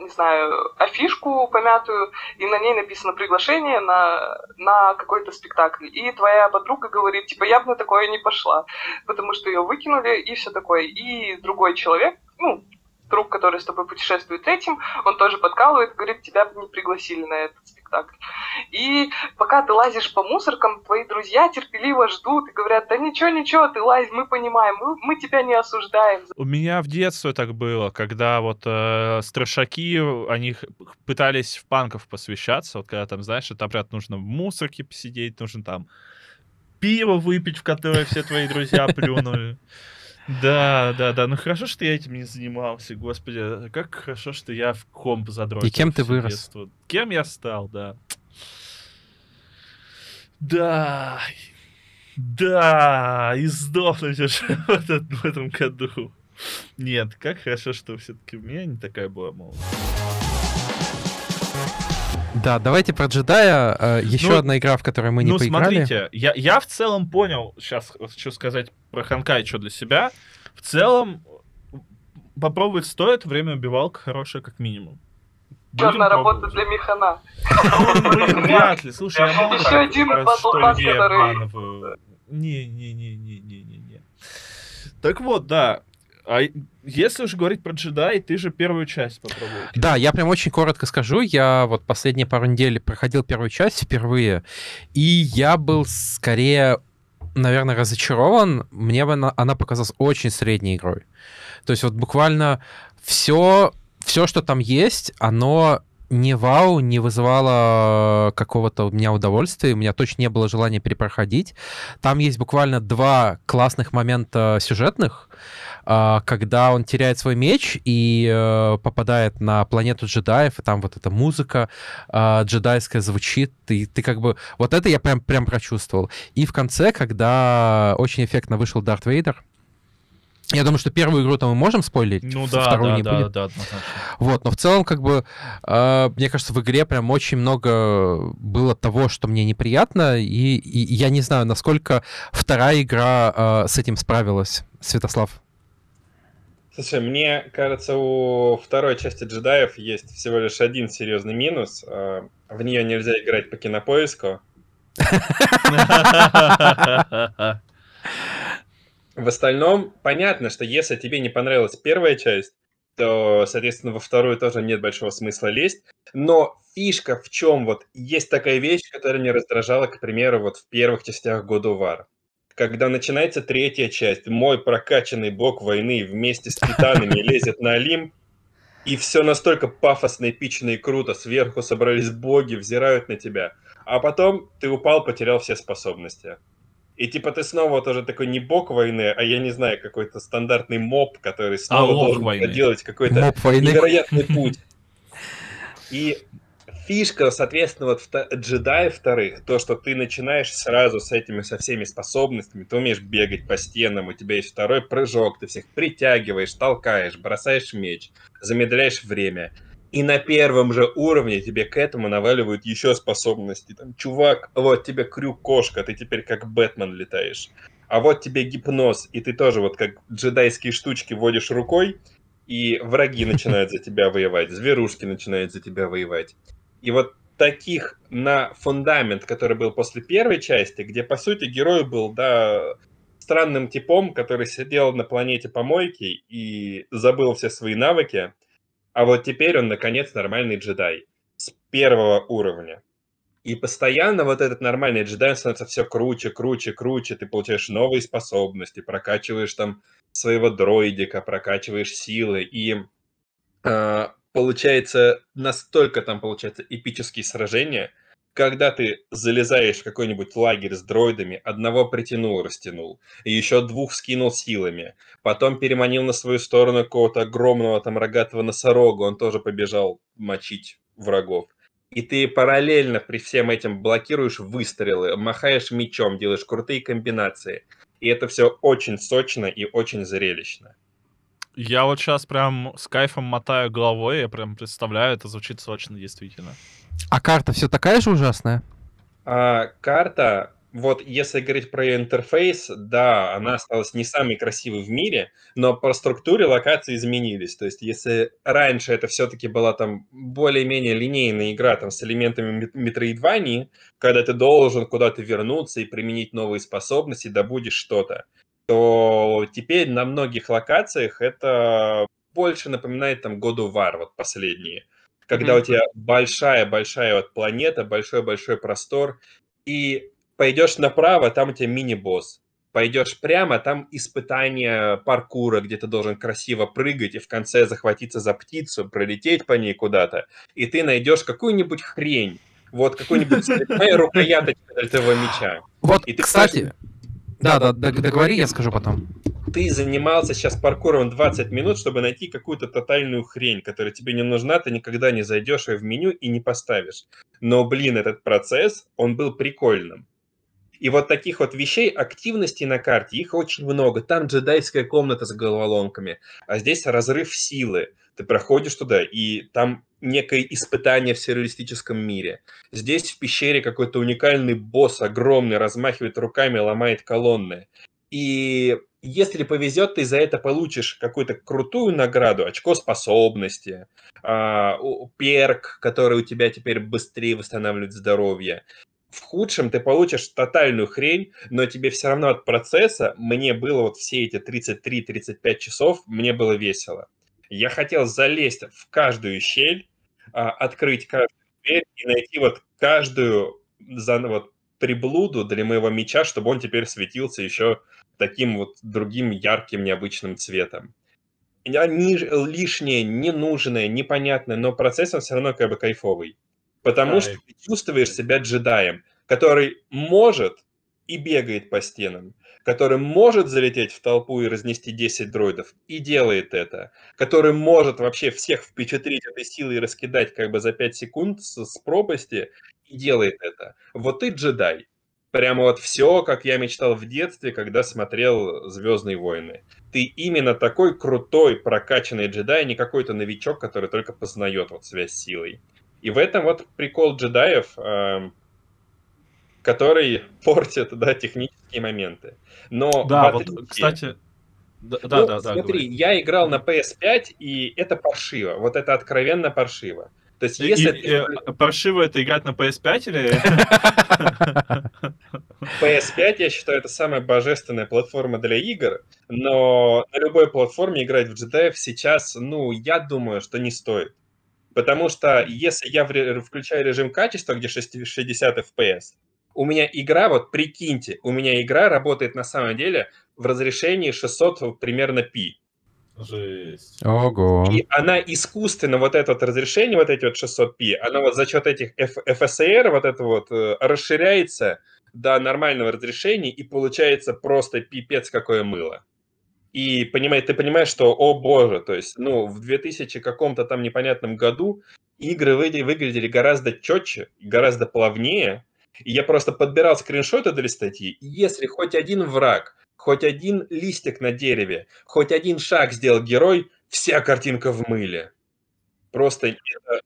не знаю, афишку помятую, и на ней написано приглашение на, на какой-то спектакль. И твоя подруга говорит, типа, я бы на такое не пошла, потому что ее выкинули, и все такое. И другой человек, ну, друг, который с тобой путешествует этим, он тоже подкалывает, говорит, тебя не пригласили на этот спектакль. И пока ты лазишь по мусоркам, твои друзья терпеливо ждут и говорят, да ничего, ничего, ты лазь, мы понимаем, мы, мы тебя не осуждаем. У меня в детстве так было, когда вот э, страшаки, они пытались в панков посвящаться, вот когда там, знаешь, это, например, нужно в мусорке посидеть, нужно там пиво выпить, в которое все твои друзья плюнули. Да, да, да. Ну хорошо, что я этим не занимался, господи. Как хорошо, что я в комп задротил. И кем ты вырос? детство. Кем я стал, да. Да. Да, и сдохнуть уже в, этот- в этом году. Нет, как хорошо, что все-таки у меня не такая была молодость. Да, давайте про джедая. э, Еще Ну, одна игра, в которой мы не ну, поиграли. смотрите, я, я в целом понял, сейчас хочу сказать про Ханкай, что для себя. В целом, попробовать стоит, время убивалка хорошее как минимум. Будем Черная работа для механа. Ну, вряд ли. Слушай, я могу Еще один людей который- обманываю. Не-не-не-не-не-не-не. Так вот, да. А если уж говорить про джедай, ты же первую часть попробовал. Да, я прям очень коротко скажу. Я вот последние пару недель проходил первую часть впервые, и я был скорее, наверное, разочарован. Мне бы она, она показалась очень средней игрой. То есть вот буквально все, все, что там есть, оно не вау, не вызывало какого-то у меня удовольствия, у меня точно не было желания перепроходить. Там есть буквально два классных момента сюжетных, а, когда он теряет свой меч и э, попадает на планету джедаев, и там вот эта музыка джедайская звучит, и ты как бы... Вот это я прям, прям прочувствовал. И в конце, когда очень эффектно вышел Дарт Вейдер, я думаю, что первую игру там мы можем спойлерить, ну, да, вторую да, не да, будет. да, однозначно. Вот, но в целом, как бы, э, мне кажется, в игре прям очень много было того, что мне неприятно, и, и я не знаю, насколько вторая игра э, с этим справилась. Святослав. Слушай, мне кажется, у второй части джедаев есть всего лишь один серьезный минус. Э, В нее нельзя играть по кинопоиску. В остальном, понятно, что если тебе не понравилась первая часть, то, соответственно, во вторую тоже нет большого смысла лезть. Но фишка в чем? Вот есть такая вещь, которая меня раздражала, к примеру, вот в первых частях of War. Когда начинается третья часть, мой прокачанный бог войны вместе с титанами лезет на Олимп, и все настолько пафосно, эпично и круто. Сверху собрались боги, взирают на тебя. А потом ты упал, потерял все способности. И типа ты снова тоже такой не бог войны, а я не знаю, какой-то стандартный моб, который снова лох должен войны. делать какой-то Моб войны. невероятный путь. И фишка, соответственно, вот вто- джедаев вторых, то, что ты начинаешь сразу с этими, со всеми способностями, ты умеешь бегать по стенам, у тебя есть второй прыжок, ты всех притягиваешь, толкаешь, бросаешь меч, замедляешь время. И на первом же уровне тебе к этому наваливают еще способности. Там, чувак, вот тебе крюк-кошка, ты теперь как Бэтмен летаешь. А вот тебе гипноз, и ты тоже вот как джедайские штучки водишь рукой, и враги начинают за тебя воевать, зверушки начинают за тебя воевать. И вот таких на фундамент, который был после первой части, где, по сути, герой был, да, странным типом, который сидел на планете помойки и забыл все свои навыки, а вот теперь он, наконец, нормальный джедай с первого уровня. И постоянно вот этот нормальный джедай становится все круче, круче, круче. Ты получаешь новые способности, прокачиваешь там своего дроидика, прокачиваешь силы. И э, получается, настолько там получается эпические сражения, когда ты залезаешь в какой-нибудь лагерь с дроидами, одного притянул, растянул, и еще двух скинул силами, потом переманил на свою сторону какого-то огромного там рогатого носорога, он тоже побежал мочить врагов. И ты параллельно при всем этим блокируешь выстрелы, махаешь мечом, делаешь крутые комбинации. И это все очень сочно и очень зрелищно. Я вот сейчас прям с кайфом мотаю головой, я прям представляю, это звучит сочно, действительно. А карта все такая же ужасная? А карта, вот если говорить про ее интерфейс, да, она осталась не самой красивой в мире, но по структуре локации изменились. То есть если раньше это все-таки была там более-менее линейная игра там с элементами мет- метроидвании, когда ты должен куда-то вернуться и применить новые способности, добудешь что-то, то теперь на многих локациях это больше напоминает там God War, вот последние. Когда Мгм. у тебя большая-большая вот планета, большой-большой простор, и пойдешь направо, там у тебя мини-босс. Пойдешь прямо, там испытание паркура, где ты должен красиво прыгать и в конце захватиться за птицу, пролететь по ней куда-то, и ты найдешь какую-нибудь хрень, вот какую-нибудь рукояточка для твоего меча. Вот, И ты кстати... Да, да, дог- договори, я скажу потом. Ты занимался сейчас паркуром 20 минут, чтобы найти какую-то тотальную хрень, которая тебе не нужна, ты никогда не зайдешь ее в меню и не поставишь. Но, блин, этот процесс, он был прикольным. И вот таких вот вещей, активностей на карте, их очень много. Там джедайская комната с головоломками, а здесь разрыв силы. Ты проходишь туда, и там некое испытание в сюрреалистическом мире. Здесь в пещере какой-то уникальный босс, огромный, размахивает руками, ломает колонны. И если повезет, ты за это получишь какую-то крутую награду, очко способности, а, перк, который у тебя теперь быстрее восстанавливает здоровье. В худшем ты получишь тотальную хрень, но тебе все равно от процесса, мне было вот все эти 33-35 часов, мне было весело. Я хотел залезть в каждую щель, а, открыть каждую дверь и найти вот каждую вот, приблуду для моего меча, чтобы он теперь светился еще таким вот другим ярким, необычным цветом. Ни лишнее, ненужное, непонятное, но процесс он все равно как бы кайфовый. Потому Кайф. что ты чувствуешь себя джедаем, который может и бегает по стенам, который может залететь в толпу и разнести 10 дроидов, и делает это, который может вообще всех впечатлить этой силой и раскидать как бы за 5 секунд с, с пропасти, и делает это. Вот ты джедай. Прямо вот все, как я мечтал в детстве, когда смотрел «Звездные войны». Ты именно такой крутой, прокачанный джедай, не какой-то новичок, который только познает вот связь с силой. И в этом вот прикол джедаев, э, который портит, да, технические моменты. Но да, вот, кстати, да, ну, да, да. Смотри, говори. я играл на PS5, и это паршиво. Вот это откровенно паршиво. То есть, если и, ты... и, паршиво это играть на PS5 или... PS5, я считаю, это самая божественная платформа для игр, но на любой платформе играть в GTF сейчас, ну, я думаю, что не стоит. Потому что если я включаю режим качества, где 60 FPS, у меня игра, вот прикиньте, у меня игра работает на самом деле в разрешении 600 примерно пи. Жесть. Ого. И она искусственно, вот это вот разрешение, вот эти вот 600p, она вот за счет этих FSR вот это вот э, расширяется до нормального разрешения, и получается просто пипец какое мыло. И понимаешь, ты понимаешь, что, о боже, то есть, ну, в 2000 каком-то там непонятном году игры выглядели гораздо четче, гораздо плавнее. И я просто подбирал скриншоты для статьи, и если хоть один враг хоть один листик на дереве, хоть один шаг сделал герой, вся картинка в мыле. Просто это...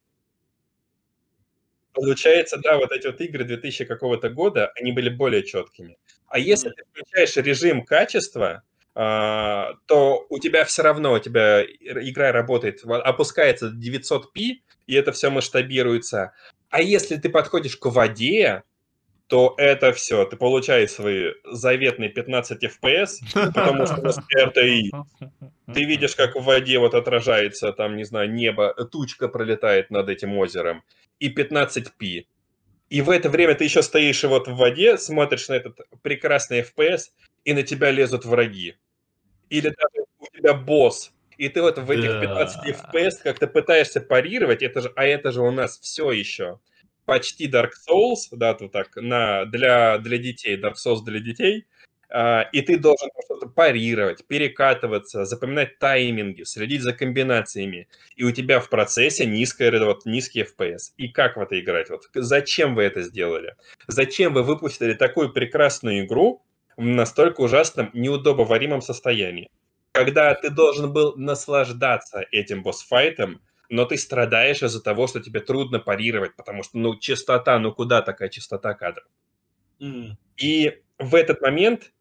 Получается, да, вот эти вот игры 2000 какого-то года, они были более четкими. А если ты включаешь режим качества, а, то у тебя все равно, у тебя игра работает, опускается 900p, и это все масштабируется. А если ты подходишь к воде, то это все, ты получаешь свои заветные 15 FPS, потому что у нас RTI. Ты видишь, как в воде вот отражается, там, не знаю, небо, тучка пролетает над этим озером, и 15p. И в это время ты еще стоишь вот в воде, смотришь на этот прекрасный FPS, и на тебя лезут враги. Или даже у тебя босс, и ты вот в этих 15 FPS как-то пытаешься парировать, это же, а это же у нас все еще почти Dark Souls, да, то так, на, для, для детей, Dark Souls для детей, а, и ты должен что-то парировать, перекатываться, запоминать тайминги, следить за комбинациями, и у тебя в процессе низкая, вот, низкий FPS. И как в это играть? Вот, зачем вы это сделали? Зачем вы выпустили такую прекрасную игру в настолько ужасном, неудобоваримом состоянии? Когда ты должен был наслаждаться этим босс-файтом, но ты страдаешь из-за того, что тебе трудно парировать, потому что, ну, частота, ну куда такая частота кадров? Mm. И в этот момент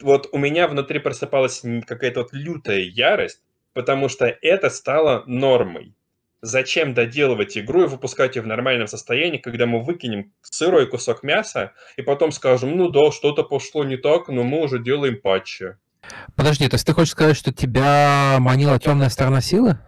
вот у меня внутри просыпалась какая-то вот лютая ярость, потому что это стало нормой. Зачем доделывать игру и выпускать ее в нормальном состоянии, когда мы выкинем сырой кусок мяса и потом скажем, ну да, что-то пошло не так, но мы уже делаем патчи. Подожди, то есть ты хочешь сказать, что тебя манила темная сторона силы?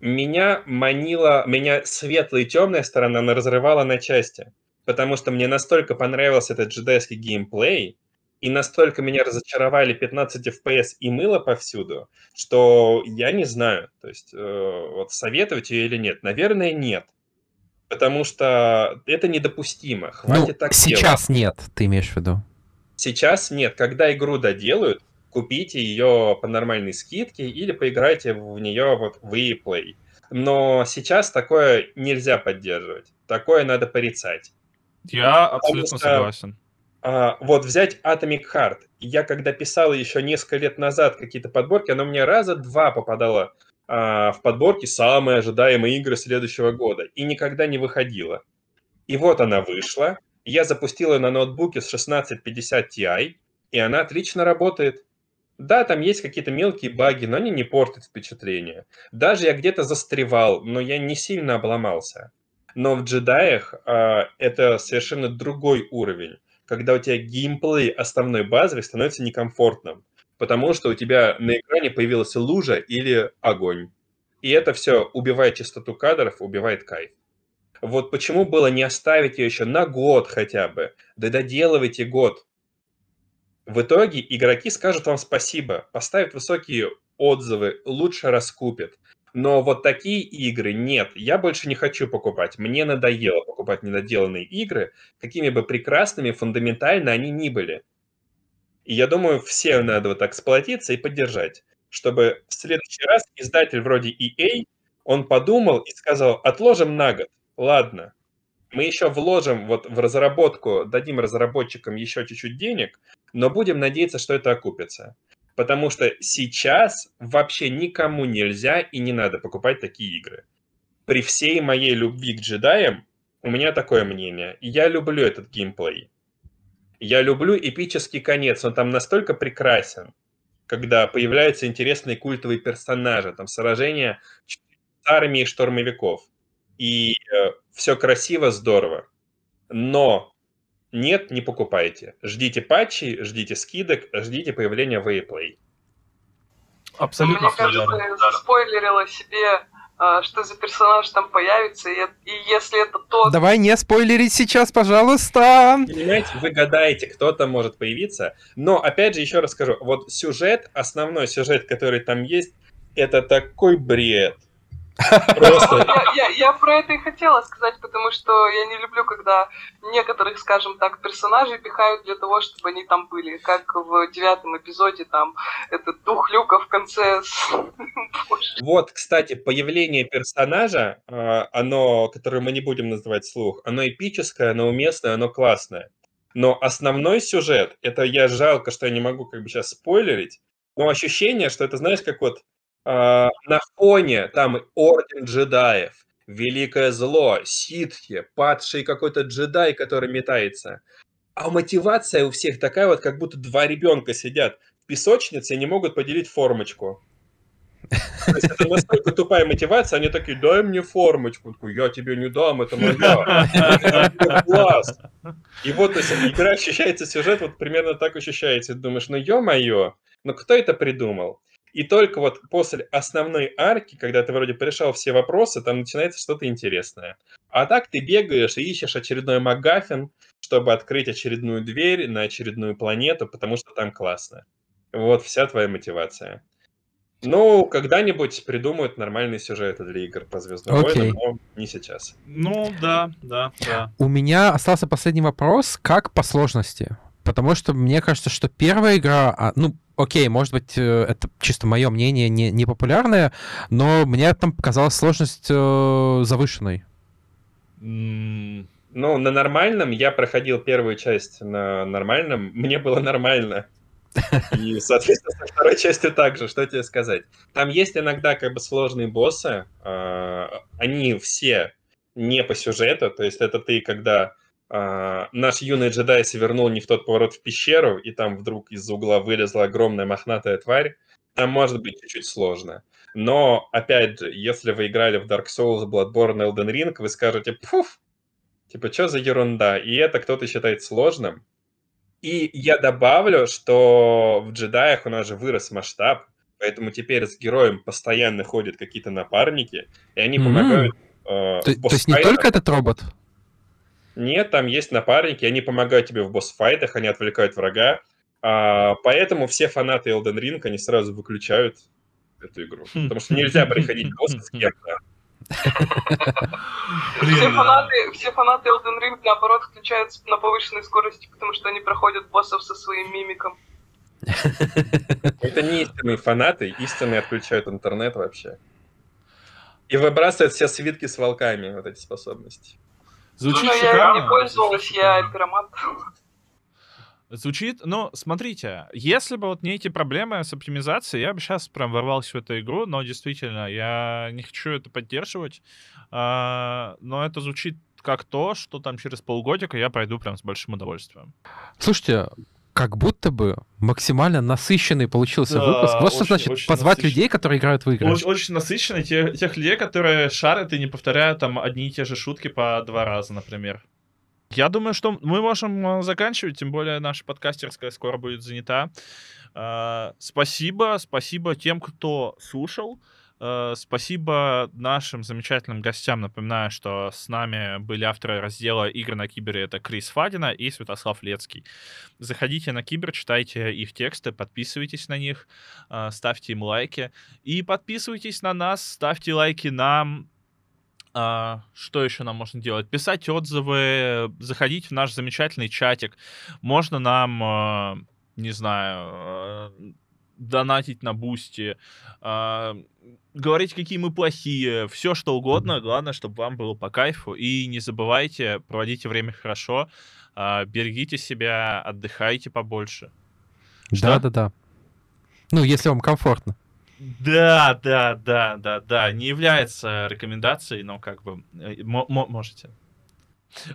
Меня манила, меня светлая и темная сторона, она разрывала на части. Потому что мне настолько понравился этот джедайский геймплей, и настолько меня разочаровали 15 FPS и мыло повсюду, что я не знаю, то есть э, вот советовать ее или нет. Наверное, нет. Потому что это недопустимо. Хватит ну, так сейчас делать. нет, ты имеешь в виду? Сейчас нет. Когда игру доделают, купите ее по нормальной скидке или поиграйте в нее вот в ePlay. Но сейчас такое нельзя поддерживать. Такое надо порицать. Я абсолютно что, согласен. А, вот взять Atomic Heart. Я когда писал еще несколько лет назад какие-то подборки, оно мне раза два попадало а, в подборки самые ожидаемые игры следующего года. И никогда не выходила. И вот она вышла. Я запустил ее на ноутбуке с 1650 Ti, и она отлично работает. Да, там есть какие-то мелкие баги, но они не портят впечатление. Даже я где-то застревал, но я не сильно обломался. Но в джедаях а, это совершенно другой уровень, когда у тебя геймплей основной базовый становится некомфортным, потому что у тебя на экране появилась лужа или огонь. И это все убивает частоту кадров, убивает кайф. Вот почему было не оставить ее еще на год хотя бы, да доделывайте год. В итоге игроки скажут вам спасибо, поставят высокие отзывы, лучше раскупят. Но вот такие игры нет, я больше не хочу покупать. Мне надоело покупать недоделанные игры, какими бы прекрасными фундаментально они ни были. И я думаю, всем надо вот так сплотиться и поддержать, чтобы в следующий раз издатель вроде EA, он подумал и сказал, отложим на год, ладно, мы еще вложим вот в разработку, дадим разработчикам еще чуть-чуть денег, но будем надеяться, что это окупится. Потому что сейчас вообще никому нельзя и не надо покупать такие игры. При всей моей любви к джедаям у меня такое мнение. Я люблю этот геймплей. Я люблю эпический конец, он там настолько прекрасен, когда появляются интересные культовые персонажи, там сражения с армией штурмовиков. И э, все красиво, здорово. Но нет, не покупайте. Ждите патчи, ждите скидок, ждите появления Wayplay. Абсолютно. Мне кажется, я заспойлерила себе а, что за персонаж там появится, и, и если это тот... Давай не спойлерить сейчас, пожалуйста! Понимаете, вы гадаете, кто там может появиться, но, опять же, еще раз скажу, вот сюжет, основной сюжет, который там есть, это такой бред. Просто... Я, я, я про это и хотела сказать, потому что я не люблю, когда некоторых, скажем так, персонажей пихают для того, чтобы они там были. Как в девятом эпизоде, там, этот дух Люка в конце. Вот, кстати, появление персонажа, а, оно, которое мы не будем называть слух, оно эпическое, оно уместное, оно классное. Но основной сюжет, это я жалко, что я не могу как бы сейчас спойлерить, но ощущение, что это, знаешь, как вот а, на фоне там Орден джедаев, Великое Зло, ситхи, падший какой-то джедай, который метается. А мотивация у всех такая вот, как будто два ребенка сидят в песочнице и не могут поделить формочку. То есть это настолько тупая мотивация, они такие, дай мне формочку. Я тебе не дам, это моя. Класс. И вот, то есть, игра ощущается, сюжет вот примерно так ощущается. Думаешь, ну ё-моё, ну кто это придумал? И только вот после основной арки, когда ты вроде порешал все вопросы, там начинается что-то интересное. А так ты бегаешь и ищешь очередной магафин, чтобы открыть очередную дверь на очередную планету, потому что там классно. Вот вся твоя мотивация. Ну, когда-нибудь придумают нормальные сюжеты для игр по Звездным okay. войнам, но не сейчас. Ну, да, да, да. У меня остался последний вопрос. Как по сложности? Потому что мне кажется, что первая игра, а, ну, окей, может быть, э, это чисто мое мнение, не, не популярное, но мне там показалась сложность э, завышенной. Mm. Ну, на нормальном я проходил первую часть на нормальном, мне было нормально. И, соответственно, со второй частью также, что тебе сказать. Там есть иногда как бы сложные боссы, э, они все не по сюжету, то есть это ты, когда а, наш юный джедай свернул не в тот поворот в пещеру, и там вдруг из угла вылезла огромная мохнатая тварь, там может быть чуть-чуть сложно. Но, опять же, если вы играли в Dark Souls, Bloodborne, Elden Ring, вы скажете, пуф, типа, что за ерунда? И это кто-то считает сложным. И я добавлю, что в джедаях у нас же вырос масштаб, поэтому теперь с героем постоянно ходят какие-то напарники, и они mm-hmm. помогают. Э, то, то есть не только этот робот? Нет, там есть напарники, они помогают тебе в босс-файтах, они отвлекают врага. А, поэтому все фанаты Elden Ring, они сразу выключают эту игру. Потому что нельзя приходить к боссу с кем-то. Все фанаты, все фанаты Elden Ring, наоборот, включаются на повышенной скорости, потому что они проходят боссов со своим мимиком. Это не истинные фанаты, истинные отключают интернет вообще. И выбрасывают все свитки с волками, вот эти способности. Звучит ну, шикарно. Я не пользовалась, я пиромат. Звучит, ну, смотрите, если бы вот не эти проблемы с оптимизацией, я бы сейчас прям ворвался в эту игру, но действительно, я не хочу это поддерживать, а, но это звучит как то, что там через полгодика я пройду прям с большим удовольствием. Слушайте, как будто бы максимально насыщенный получился Да, выпуск. Вот что очень- значит очень позвать насыщенный. людей, которые играют в игры. Очень, очень насыщенный те- тех людей, которые шарят и не повторяют там одни и те же шутки по два раза, например. Я думаю, что мы можем э, заканчивать, тем более наша подкастерская скоро будет занята. Э, Спасибо, спасибо тем, кто слушал. Э, Спасибо нашим замечательным гостям. Напоминаю, что с нами были авторы раздела «Игры на кибере» — это Крис Фадина и Святослав Лецкий. Заходите на Кибер, читайте их тексты, подписывайтесь на них, э, ставьте им лайки. И подписывайтесь на нас, ставьте лайки нам. А, что еще нам можно делать? Писать отзывы, заходить в наш замечательный чатик. Можно нам, э, не знаю, донатить на бусти, а, говорить, какие мы плохие, все что угодно. Главное, чтобы вам было по кайфу. И не забывайте, проводите время хорошо, а, берегите себя, отдыхайте побольше. Что? Да-да-да. Ну, если вам комфортно. Да, да, да, да, да. Не является рекомендацией, но как бы э, мо- мо- можете.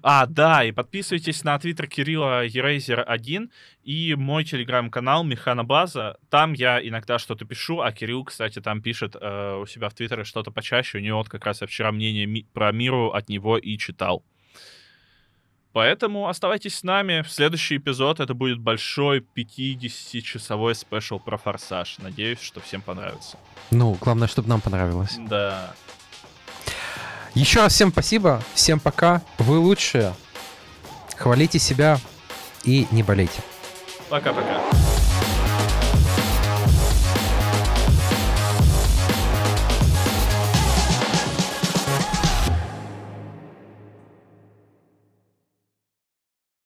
А, да, и подписывайтесь на твиттер Кирилла Eraser1 и мой телеграм-канал Механобаза. Там я иногда что-то пишу, а Кирилл, кстати, там пишет э, у себя в твиттере что-то почаще. У него вот как раз я вчера мнение ми- про миру от него и читал. Поэтому оставайтесь с нами. В следующий эпизод это будет большой 50-часовой спешл про Форсаж. Надеюсь, что всем понравится. Ну, главное, чтобы нам понравилось. Да. Еще раз всем спасибо, всем пока, вы лучшие. Хвалите себя и не болейте. Пока-пока.